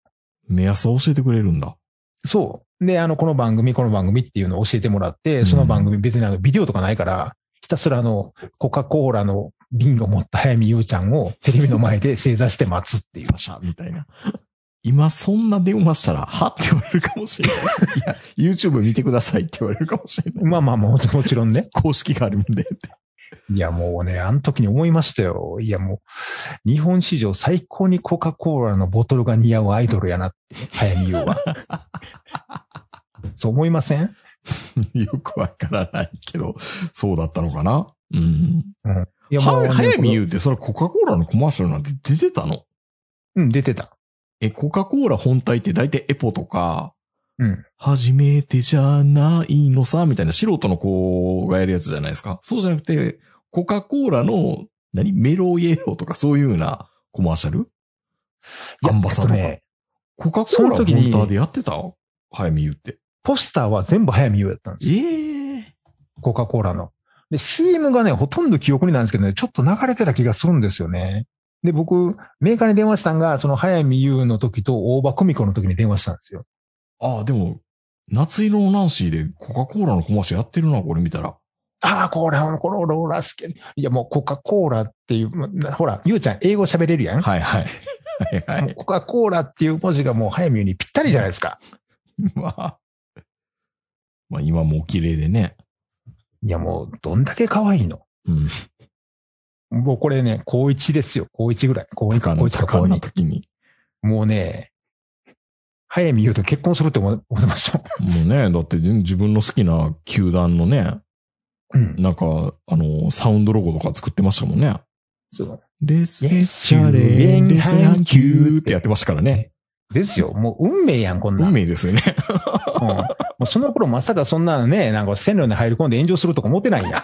目安を教えてくれるんだ。そう。で、あの、この番組、この番組っていうのを教えてもらって、その番組別にあの、ビデオとかないから、ひたすらあの、コカ・コーラの瓶を持った早見優ちゃんをテレビの前で正座して待つっていう。パシャみたいな。今そんな電話したら、はって言われるかもしれないです。いや、YouTube 見てくださいって言われるかもしれない。まあまあまあ、もちもちろんね。公式があるんで。いや、もうね、あの時に思いましたよ。いや、もう、日本史上最高にコカ・コーラのボトルが似合うアイドルやなって、早見優は。そう思いません？よくわからないけど、そうだったのかな？うん。いや、は、ね早見優ってそれコカ・コーラのコマーシャルなんて出てたの？うん、出てた。え、コカ・コーラ本体って大体エポとか、うん。初めてじゃないのさ、みたいな素人の子がやるやつじゃないですか。そうじゃなくて、コカ・コーラの、何？メロイエローとかそういうようなコマーシャル？アンバサダーえっとね、コカ・コーラ本ターでやってた？早見優って。ポスターは全部早見優やったんですよ。ええコカ・コーラの。で、CM がね、ほとんど記憶になんですけどね、ちょっと流れてた気がするんですよね。で、僕、メーカーに電話したんが、その早見優の時と大場久美子の時に電話したんですよ。ああ、でも、夏色のナンシーでコカ・コーラのコマーシャルやってるな、これ見たら。ああ、コーラ、このローラースケ。いや、もうコカ・コーラっていう、ほら、ゆうちゃん英語喋れるやん。はいはい。はいはい。コカ・コーラっていう文字がもう早見優にぴったりじゃないですか。まあ。まあ今もお綺麗でね。いや、もう、どんだけ可愛いの。うん。もうこれね、高1ですよ。高1ぐらい。高2か高高の、1か高高の2。時に。もうね、早見優と結婚するって思思ってました。もうね、だって自分の好きな球団のね、うん。なんか、あの、サウンドロゴとか作ってましたもんね。そう。レスチャレン、レスヤンキューってやってましたからね。ですよ。もう運命やん、こんなん。運命ですよね。うん、もうその頃まさかそんなね、なんか線路に入り込んで炎上するとか思ってないやん。い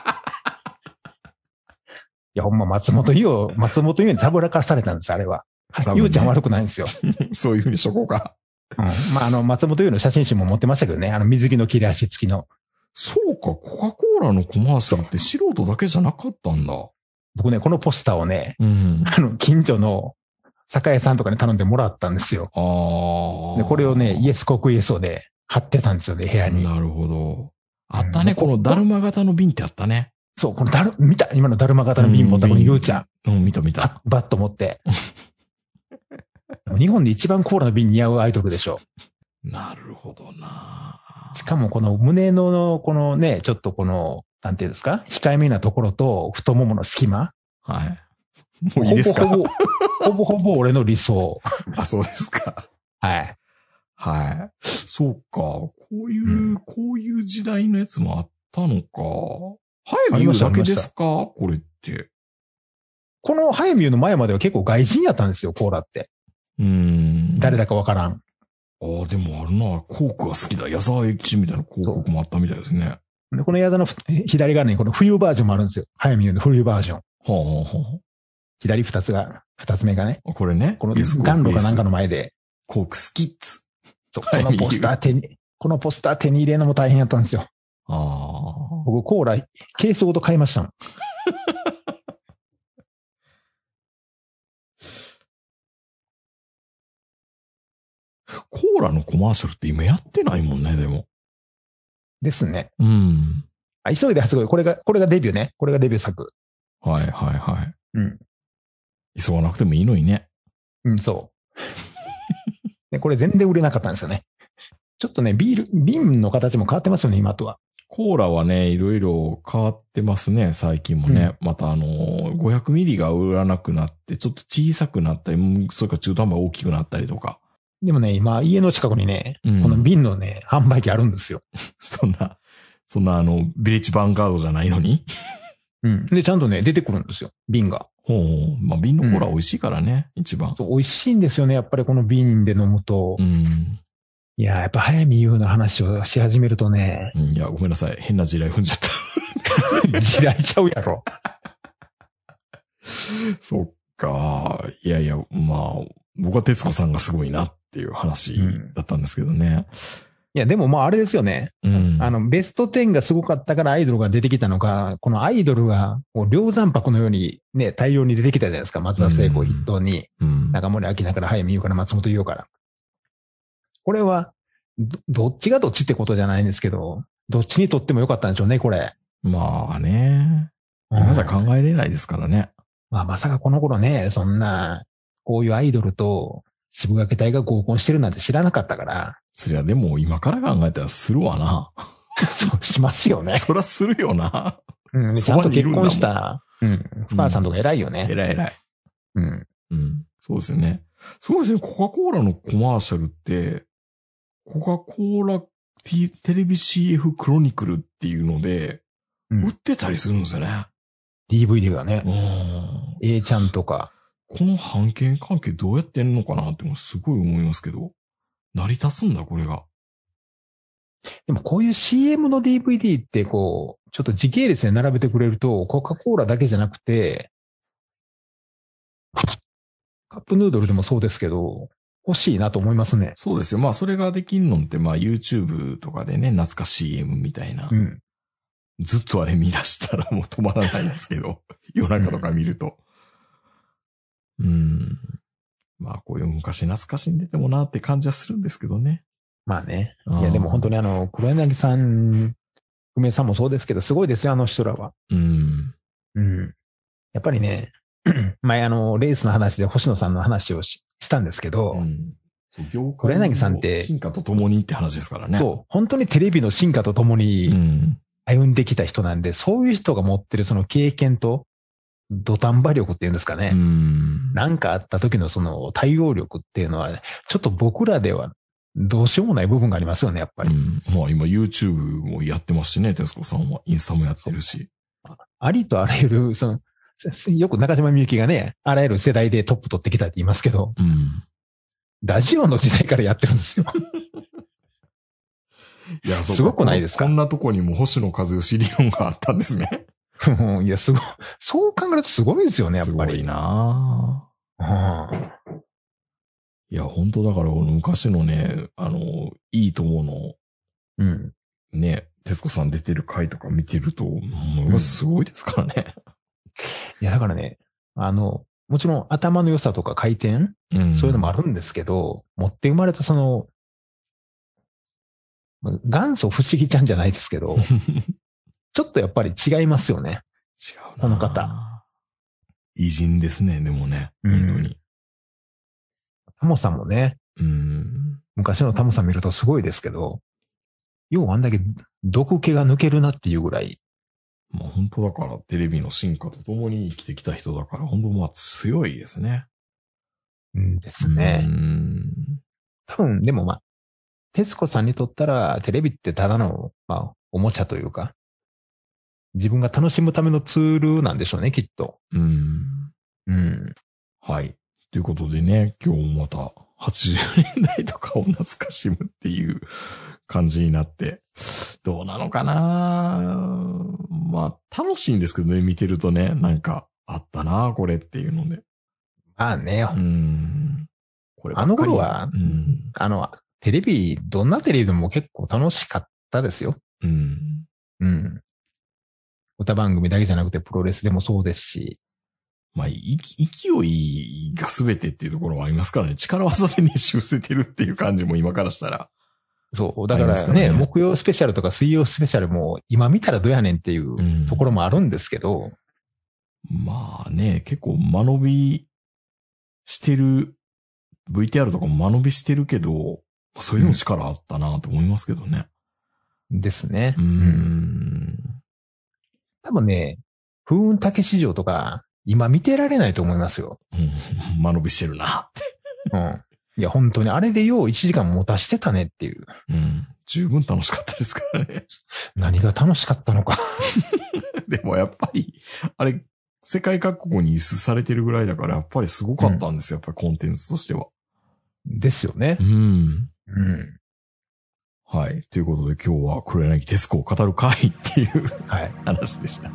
や、ほんま松本伊代、松本伊代にたぶらかされたんです、あれは。多分ね伊代ちゃん悪くないんですよ。そういうふうにしとこうか。うん。まあ、あの、松本伊代の写真集も持ってましたけどね。あの、水着の切れ足付きの。そうか、コカ・コーラのコマーシャルって素人だけじゃなかったんだ。僕ね、このポスターをね、うん。あの、近所の酒屋さんとかに頼んでもらったんですよ。ああ。で、これをね、イエス国イエスをで貼ってたんですよね、部屋に。なるほど。あったね、うんこのダルマ型の瓶ってあったね。そう、このだる、見た今のだるま型の瓶持ったこのゆうちゃん。ん。うん、見た見た。ババッと持って。日本で一番コーラの瓶似合うアイドルでしょ。なるほどなしかもこの胸の、このね、ちょっとこの、なんていうんですか？控えめなところと太ももの隙間。はい。もういいですか？ほぼほぼ、ほぼほぼ俺の理想。あ、そうですか。はい。はい。そうか。こういう、こういう時代のやつもあったのか。早見優だけですか？これって。この早見優の前までは結構外人やったんですよ、コーラって。うーん。誰だかわからん。ああ、でもあるな。コークが好きだ。矢沢永吉みたいな広告もあったみたいですね。はで、この矢田のふ 左側にこの冬バージョンもあるんですよ。早見優の冬バージョン。あ、はあは左二つが、二つ目がね、あこれね。この暖炉かなんかの前で、コークスキッズ。このポスター手に、このポスター手に入れるのも大変やったんですよ。ああ。僕、コーラ、ケースごと買いましたもん。コーラのコマーシャルって今やってないもんね、でも。ですね。うん。あ急いで発売。これが、これがデビューね。これがデビュー作。はいはいはい。うん。急がなくてもいいのにね。うん、そう。で、これ全然売れなかったんですよね。ちょっとね、ビール、瓶の形も変わってますよね、今とは。コーラはね、いろいろ変わってますね、最近もね。またあのー、500ミリが売らなくなって、ちょっと小さくなったり、うんそれから中途半端が大きくなったりとか。でもね、今、家の近くにね、うんこの瓶のね、販売機あるんですよ。そんな、そんなあの、ビレッジヴァンガードじゃないのに？うん。で、ちゃんとね、出てくるんですよ。瓶が。ほう。まあ、瓶のコーラ美味しいからね、一番。そう、美味しいんですよね。やっぱりこの瓶で飲むと。うん。いや、やっぱ早見優の話をし始めるとね、うんいや、ごめんなさい。変な地雷踏んじゃった。地雷ちゃうやろ。そっか。いやいや、まあ、僕は徹子さんがすごいなっていう話だったんですけどね。いや、でもまああれですよね。うん。あの、ベスト10がすごかったからアイドルが出てきたのか、このアイドルが、もう量産泊のようにね、大量に出てきたじゃないですか。松田聖子筆頭に、うん、中森明菜から早見優から松本優から。これは、どどっちがどっちってことじゃないんですけど、どっちにとってもよかったんでしょうね、これ。まあね。今じゃ考えれないですからね。まあまさかこの頃ね、そんな、こういうアイドルと渋垣隊が合コンしてるなんて知らなかったから、そりゃでも今から考えたらするわな。そうしますよね。そりゃするよな。うん、ちそゃんと結婚した、うん、お母さんとか偉いよね。偉い偉い。うん。うん。そうですよね。そうですね。コカ・コーラのコマーシャルって、コカ・コーラテテレビ CF クロニクルっていうので、うん売ってたりするんですよね。DVD がねう、ん。A ちゃんとか、この半径関係どうやってんのかなってもすごい思いますけど、成り立つんだ、これが。でもこういう CM の DVD ってこう、ちょっと時系列で並べてくれると、コカ・コーラだけじゃなくて、カップヌードルでもそうですけど、欲しいなと思いますね。そうですよ。まあ、それができんのって、まあ、YouTube とかでね、懐か CM みたいな。うん。ずっとあれ見出したらもう止まらないんですけど、夜中とか見ると。うん。まあ、こういう昔懐かしんでてもなって感じはするんですけどね。まあね。いや、でも本当にあの、黒柳さん、梅さんもそうですけど、すごいですよ、あの人らは。うん。うん。やっぱりね、前あの、レースの話で星野さんの話をししたんですけど、うん。黒柳さんっての進化とともにって話ですからね。そう、本当にテレビの進化とともうにん。歩んできた人なんで、そういう人が持ってるその経験と、土壇場力っていうんですかね。うん。なんかあった時のその対応力っていうのは、ちょっと僕らではどうしようもない部分がありますよね、やっぱり。うん。まあ今 YouTube もやってますしね、テスコさんは。インスタもやってるし。ありとあらゆる、その、よく中島みゆきがね、あらゆる世代でトップ取ってきたって言いますけど、うん。ラジオの時代からやってるんですよ。いや、すごくないですか？こんなとこにも星野和義理論があったんですね。いや、すごい、そう考えるとすごいですよね、やっぱり。すごいなぁうんいや、本当だから、俺昔のね、あの、いいともの、うん。ね、徹子さん出てる回とか見てると、もうすごいですからね。いや、だからね、あの、もちろん頭の良さとか回転、うん。そういうのもあるんですけど、持って生まれたその、元祖不思議ちゃんじゃないですけど、ちょっとやっぱり違いますよね。違うなこの方。偉人ですね、でもね。うん本当に。タモさんもね、うん。昔のタモさん見るとすごいですけど、ようあんだけ毒気が抜けるなっていうぐらい、まあ本当だから、テレビの進化とともに生きてきた人だから、本当まあ強いですね。うんですねう。ん。多分、でもまあ、徹子さんにとったら、テレビってただの、まあ、おもちゃというか、自分が楽しむためのツールなんでしょうね、きっと。うん。うん。はい。ということでね、今日もまた80年代とかを懐かしむっていう感じになって、どうなのかな？まあ、楽しいんですけどね、見てるとね、なんか、あったな、これっていうので。まあね、うん。こればあの頃はうん。あの、テレビ、どんなテレビでも結構楽しかったですよ。うん。うん。歌番組だけじゃなくてプロレスでもそうですし。まあ、勢いが全てっていうところもありますからね。力技でね、修正てるっていう感じも今からしたら。そう。だからね木曜スペシャルとか水曜スペシャルも今見たらどうやねんっていううんところもあるんですけど、まあね、結構間延びしてる、VTR とかも間延びしてるけど、まあそういうの力あったなと思いますけどね。ですね。うーん。多分ね、風雲竹市場とか、今見てられないと思いますよ。うん間延びしてるな。うん。いや、本当に、あれでよう1時間持たしてたねっていう。うん。十分楽しかったですからね。何が楽しかったのか。でもやっぱり、あれ、世界各国に輸出されてるぐらいだから、やっぱりすごかったんですよ。やっぱりコンテンツとしては。ですよねう。ん。うん。はい。ということで今日は黒柳徹子を語る会っていうはい。話でした。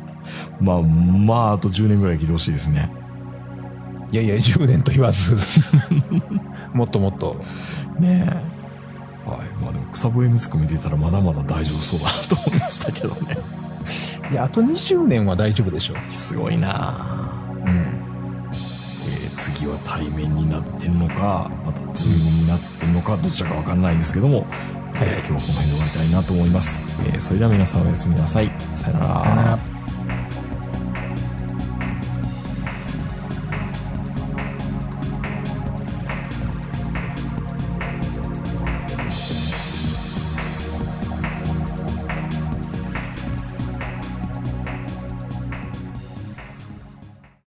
まあ、まあ、あと10年ぐらい生きてほしいですね。いやいや、10年と言わず、もっともっと。ねえ。はい。まあでも草笛光子見てたらまだまだ大丈夫そうだなと思いましたけどね。いや、あと20年は大丈夫でしょすごいな。うん。えー次は対面になってんのか、またズームになってんのか、どちらかわかんないんですけども、えー今日はこの辺で終わりたいなと思います。えーそれでは皆さんおやすみなさい。さよならさよなら。